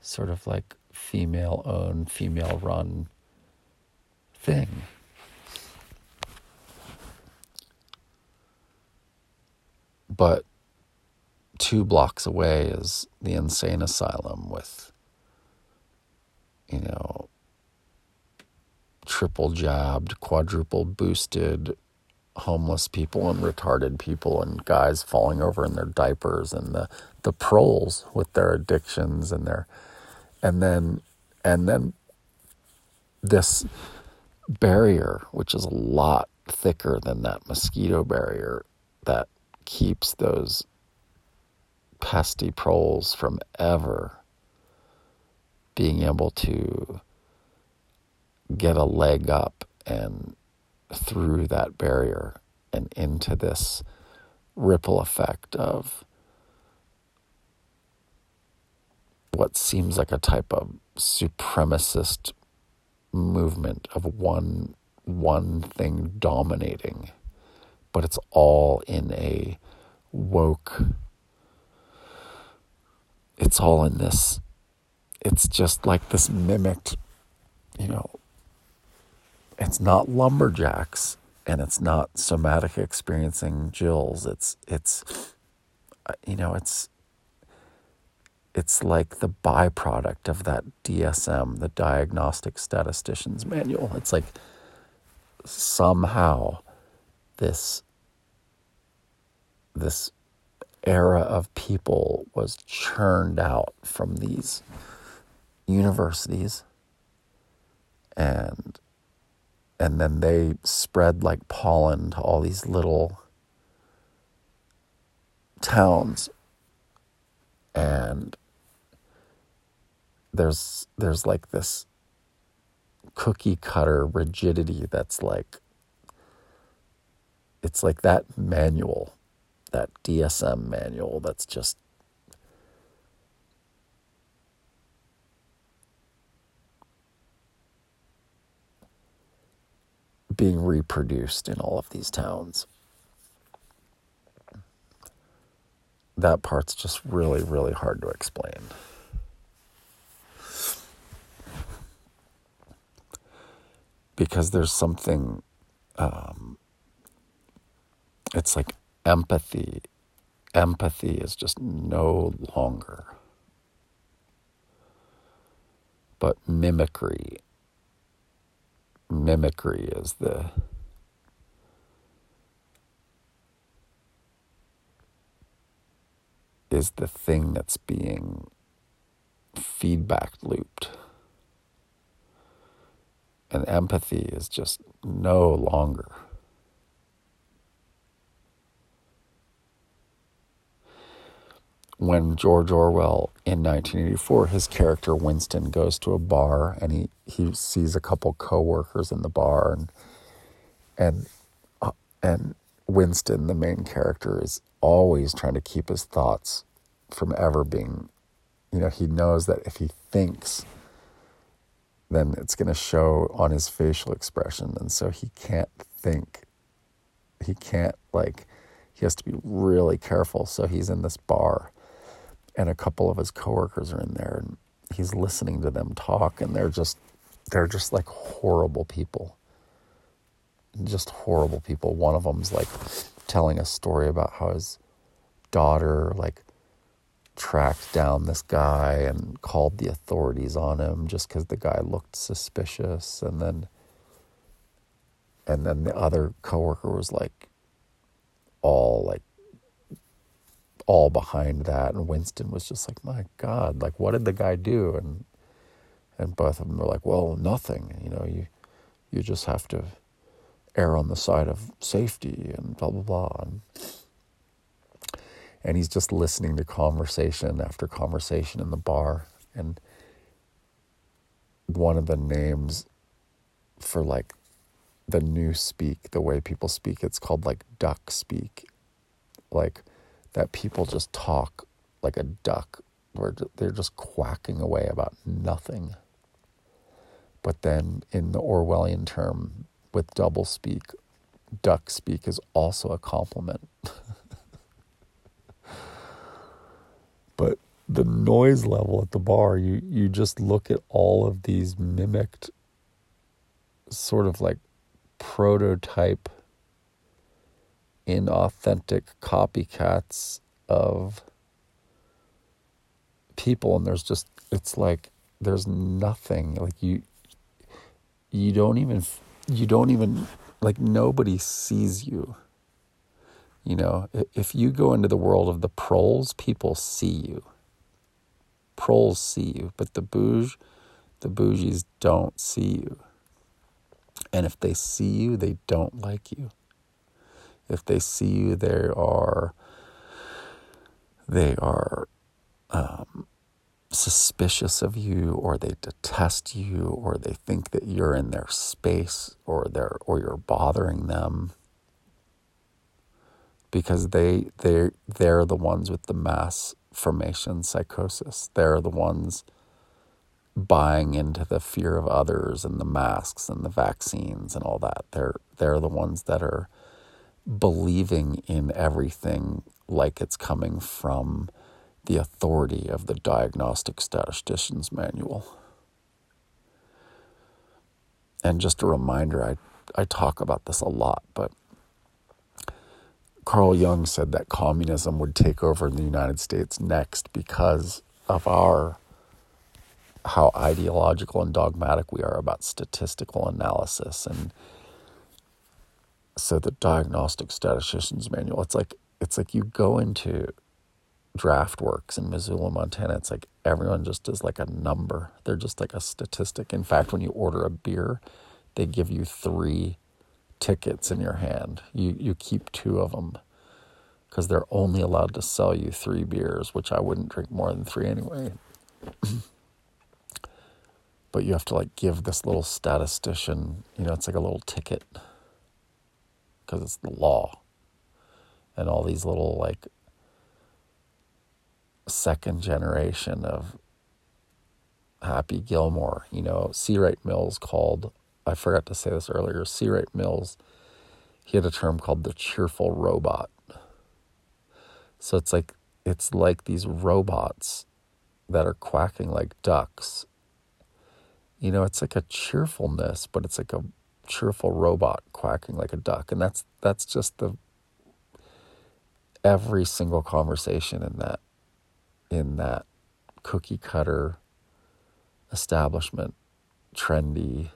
sort of like female owned, female run thing. But two blocks away is the insane asylum with, you know, triple jabbed, quadruple boosted homeless people and retarded people and guys falling over in their diapers and the, the proles with their addictions and their and then and then this barrier, which is a lot thicker than that mosquito barrier that keeps those pesty proles from ever being able to get a leg up and through that barrier and into this ripple effect of what seems like a type of supremacist movement of one one thing dominating but it's all in a woke it's all in this it's just like this mimicked you know it's not lumberjacks and it's not somatic experiencing Jills. It's it's uh, you know it's it's like the byproduct of that DSM, the Diagnostic Statistician's Manual. It's like somehow this this era of people was churned out from these universities and and then they spread like pollen to all these little towns. And there's there's like this cookie cutter rigidity that's like it's like that manual that DSM manual that's just being reproduced in all of these towns. That part's just really, really hard to explain. Because there's something, um, it's like empathy. Empathy is just no longer. But mimicry mimicry is the is the thing that's being feedback looped. And empathy is just no longer. When George Orwell in 1984, his character Winston goes to a bar and he, he sees a couple coworkers in the bar and and uh, and Winston, the main character, is always trying to keep his thoughts from ever being, you know, he knows that if he thinks, then it's going to show on his facial expression, and so he can't think. He can't like. He has to be really careful. So he's in this bar and a couple of his coworkers are in there and he's listening to them talk and they're just they're just like horrible people. Just horrible people. One of them's like telling a story about how his daughter like tracked down this guy and called the authorities on him just because the guy looked suspicious and then and then the other coworker was like all like all behind that. And Winston was just like, my God, like, what did the guy do? And and both of them were like, well, nothing. You know, you you just have to err on the side of safety and blah blah blah. And, and he's just listening to conversation after conversation in the bar. And one of the names for like the new speak, the way people speak, it's called like duck speak. Like that people just talk like a duck, where they're just quacking away about nothing. But then in the Orwellian term, with double speak, duck speak is also a compliment. but the noise level at the bar, you, you just look at all of these mimicked, sort of like prototype inauthentic copycats of people and there's just it's like there's nothing like you you don't even you don't even like nobody sees you. You know if you go into the world of the proles people see you. Proles see you but the bouge the bougies don't see you. And if they see you they don't like you if they see you, they are they are um, suspicious of you or they detest you or they think that you're in their space or they're or you're bothering them. Because they they they're the ones with the mass formation psychosis. They're the ones buying into the fear of others and the masks and the vaccines and all that. They're they're the ones that are believing in everything like it's coming from the authority of the Diagnostic Statistician's Manual. And just a reminder, I, I talk about this a lot, but Carl Jung said that communism would take over in the United States next because of our how ideological and dogmatic we are about statistical analysis and so the diagnostic statistician's manual it's like it's like you go into Draught Works in Missoula, Montana, it's like everyone just is like a number. They're just like a statistic. In fact, when you order a beer, they give you three tickets in your hand. You you keep two of them because they're only allowed to sell you three beers, which I wouldn't drink more than three anyway. but you have to like give this little statistician, you know, it's like a little ticket because it's the law. And all these little like second generation of Happy Gilmore. You know, C. Wright Mills called, I forgot to say this earlier, C. Wright Mills, he had a term called the cheerful robot. So it's like, it's like these robots that are quacking like ducks. You know, it's like a cheerfulness, but it's like a cheerful robot quacking like a duck. And that's, that's just the, every single conversation in that in that cookie cutter establishment, trendy,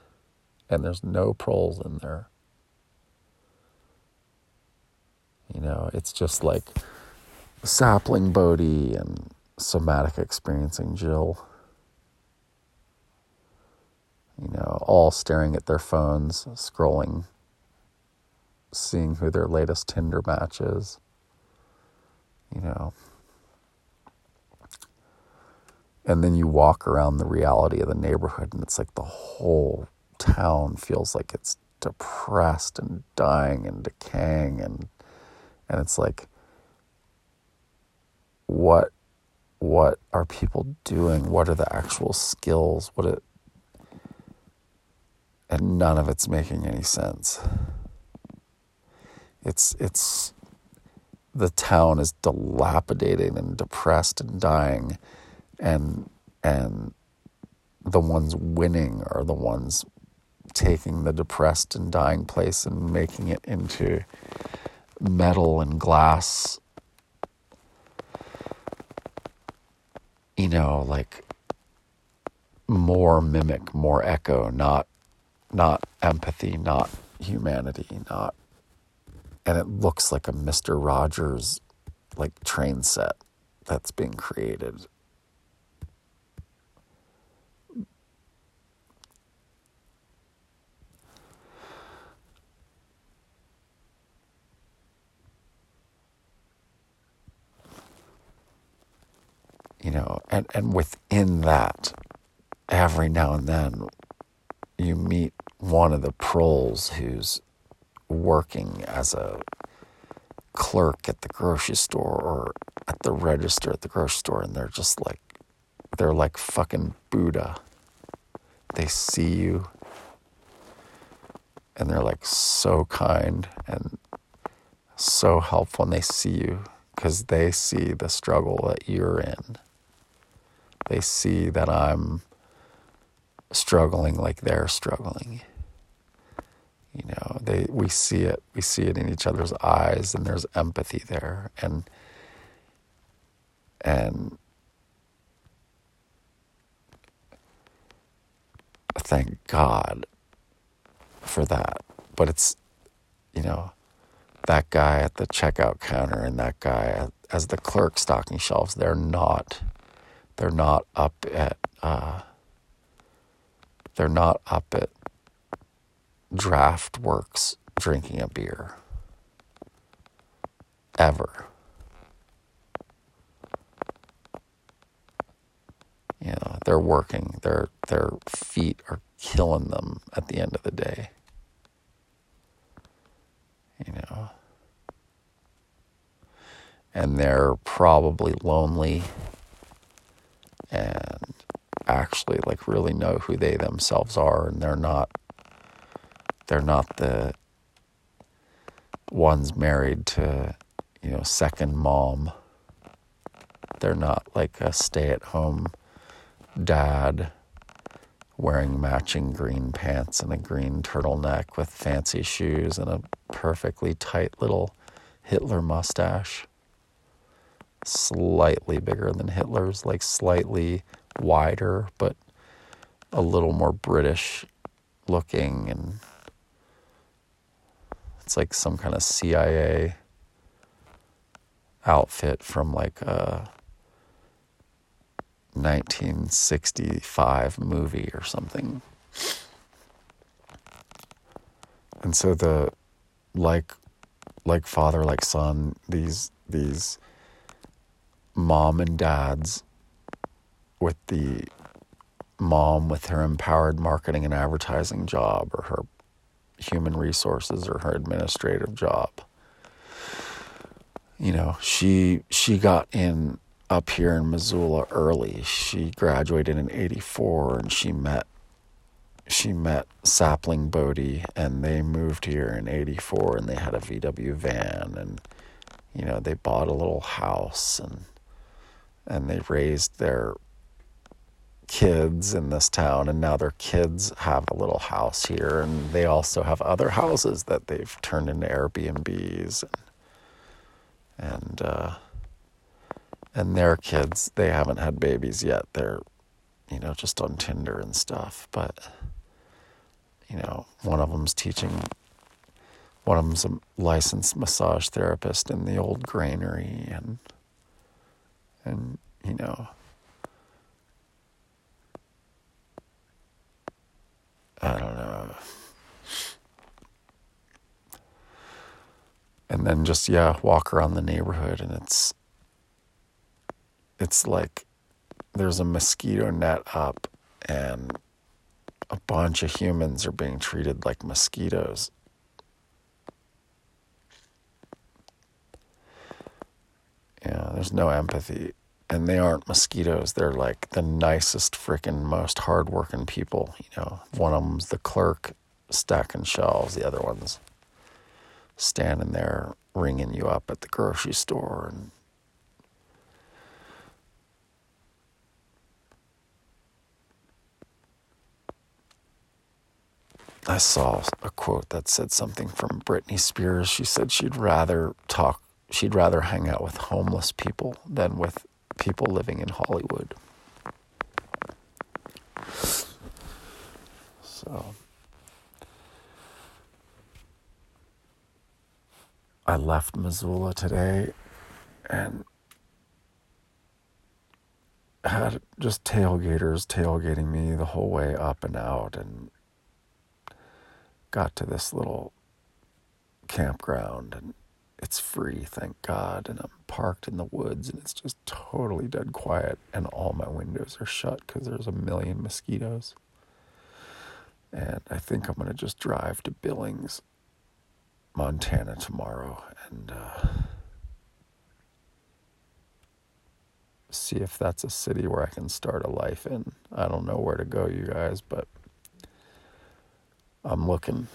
and there's no proles in there. You know, it's just like sapling Bodhi and somatic experiencing Jill. You know, all staring at their phones, scrolling, seeing who their latest Tinder match is. You know, and then you walk around the reality of the neighborhood and it's like the whole town feels like it's depressed and dying and decaying and and it's like what what are people doing what are the actual skills what it and none of it's making any sense. It's it's the town is dilapidating and depressed and dying and and the ones winning are the ones taking the depressed and dying place and making it into metal and glass. You know like more mimic more echo not not empathy not humanity not and it looks like a Mr. Rogers like train set that's being created you know, and, and within that, every now and then you meet one of the proles who's working as a clerk at the grocery store or at the register at the grocery store and they're just like they're like fucking Buddha. They see you and they're like so kind and so helpful and they see you because they see the struggle that you're in. They see that I'm struggling like they're struggling. You know, they we see it. We see it in each other's eyes, and there's empathy there, and and thank God for that. But it's you know that guy at the checkout counter and that guy as the clerk stocking shelves. They're not they're not up at uh, they're not up at Draughtworks drinking a beer ever You know, they're working. Their their feet are killing them at the end of the day. You know. And they're probably lonely and actually like really know who they themselves are and they're not they're not the ones married to you know second mom. They're not like a stay-at-home dad wearing matching green pants and a green turtleneck with fancy shoes and a perfectly tight little Hitler mustache. Slightly bigger than Hitler's like slightly wider, but a little more British looking, and it's like some kind of CIA outfit from like a 1965 movie or something. And so the like like father like son these these mom and dads with the mom with her empowered marketing and advertising job or her human resources or her administrative job. You know, she she got in up here in Missoula early. She graduated in 84 and she met she met Sapling Bodie and they moved here in 84 and they had a VW van and you know, they bought a little house and and they raised their kids in this town and now their kids have a little house here and they also have other houses that they've turned into Airbnbs and and uh, and their kids they haven't had babies yet. They're you know just on Tinder and stuff but you know one of them's teaching one of them's a licensed massage therapist in the old granary and and you know I don't know. And then just yeah, walk around the neighborhood and it's it's like there's a mosquito net up and a bunch of humans are being treated like mosquitoes. Yeah, there's no empathy and they aren't mosquitoes. They're like the nicest, freaking, most hardworking people. You know, one of them's the clerk stacking shelves. The other one's standing there ringing you up at the grocery store and I saw a quote that said something from Britney Spears. She said she'd rather talk, she'd rather hang out with homeless people than with people living in Hollywood. So I left Missoula today and had just tailgaters tailgating me the whole way up and out and got to this little campground and it's free, thank God, and I'm parked in the woods and it's just totally dead quiet and all my windows are shut because there's a million mosquitoes. And I think I'm going to just drive to Billings, Montana tomorrow and uh, see if that's a city where I can start a life in. I don't know where to go, you guys, but I'm looking.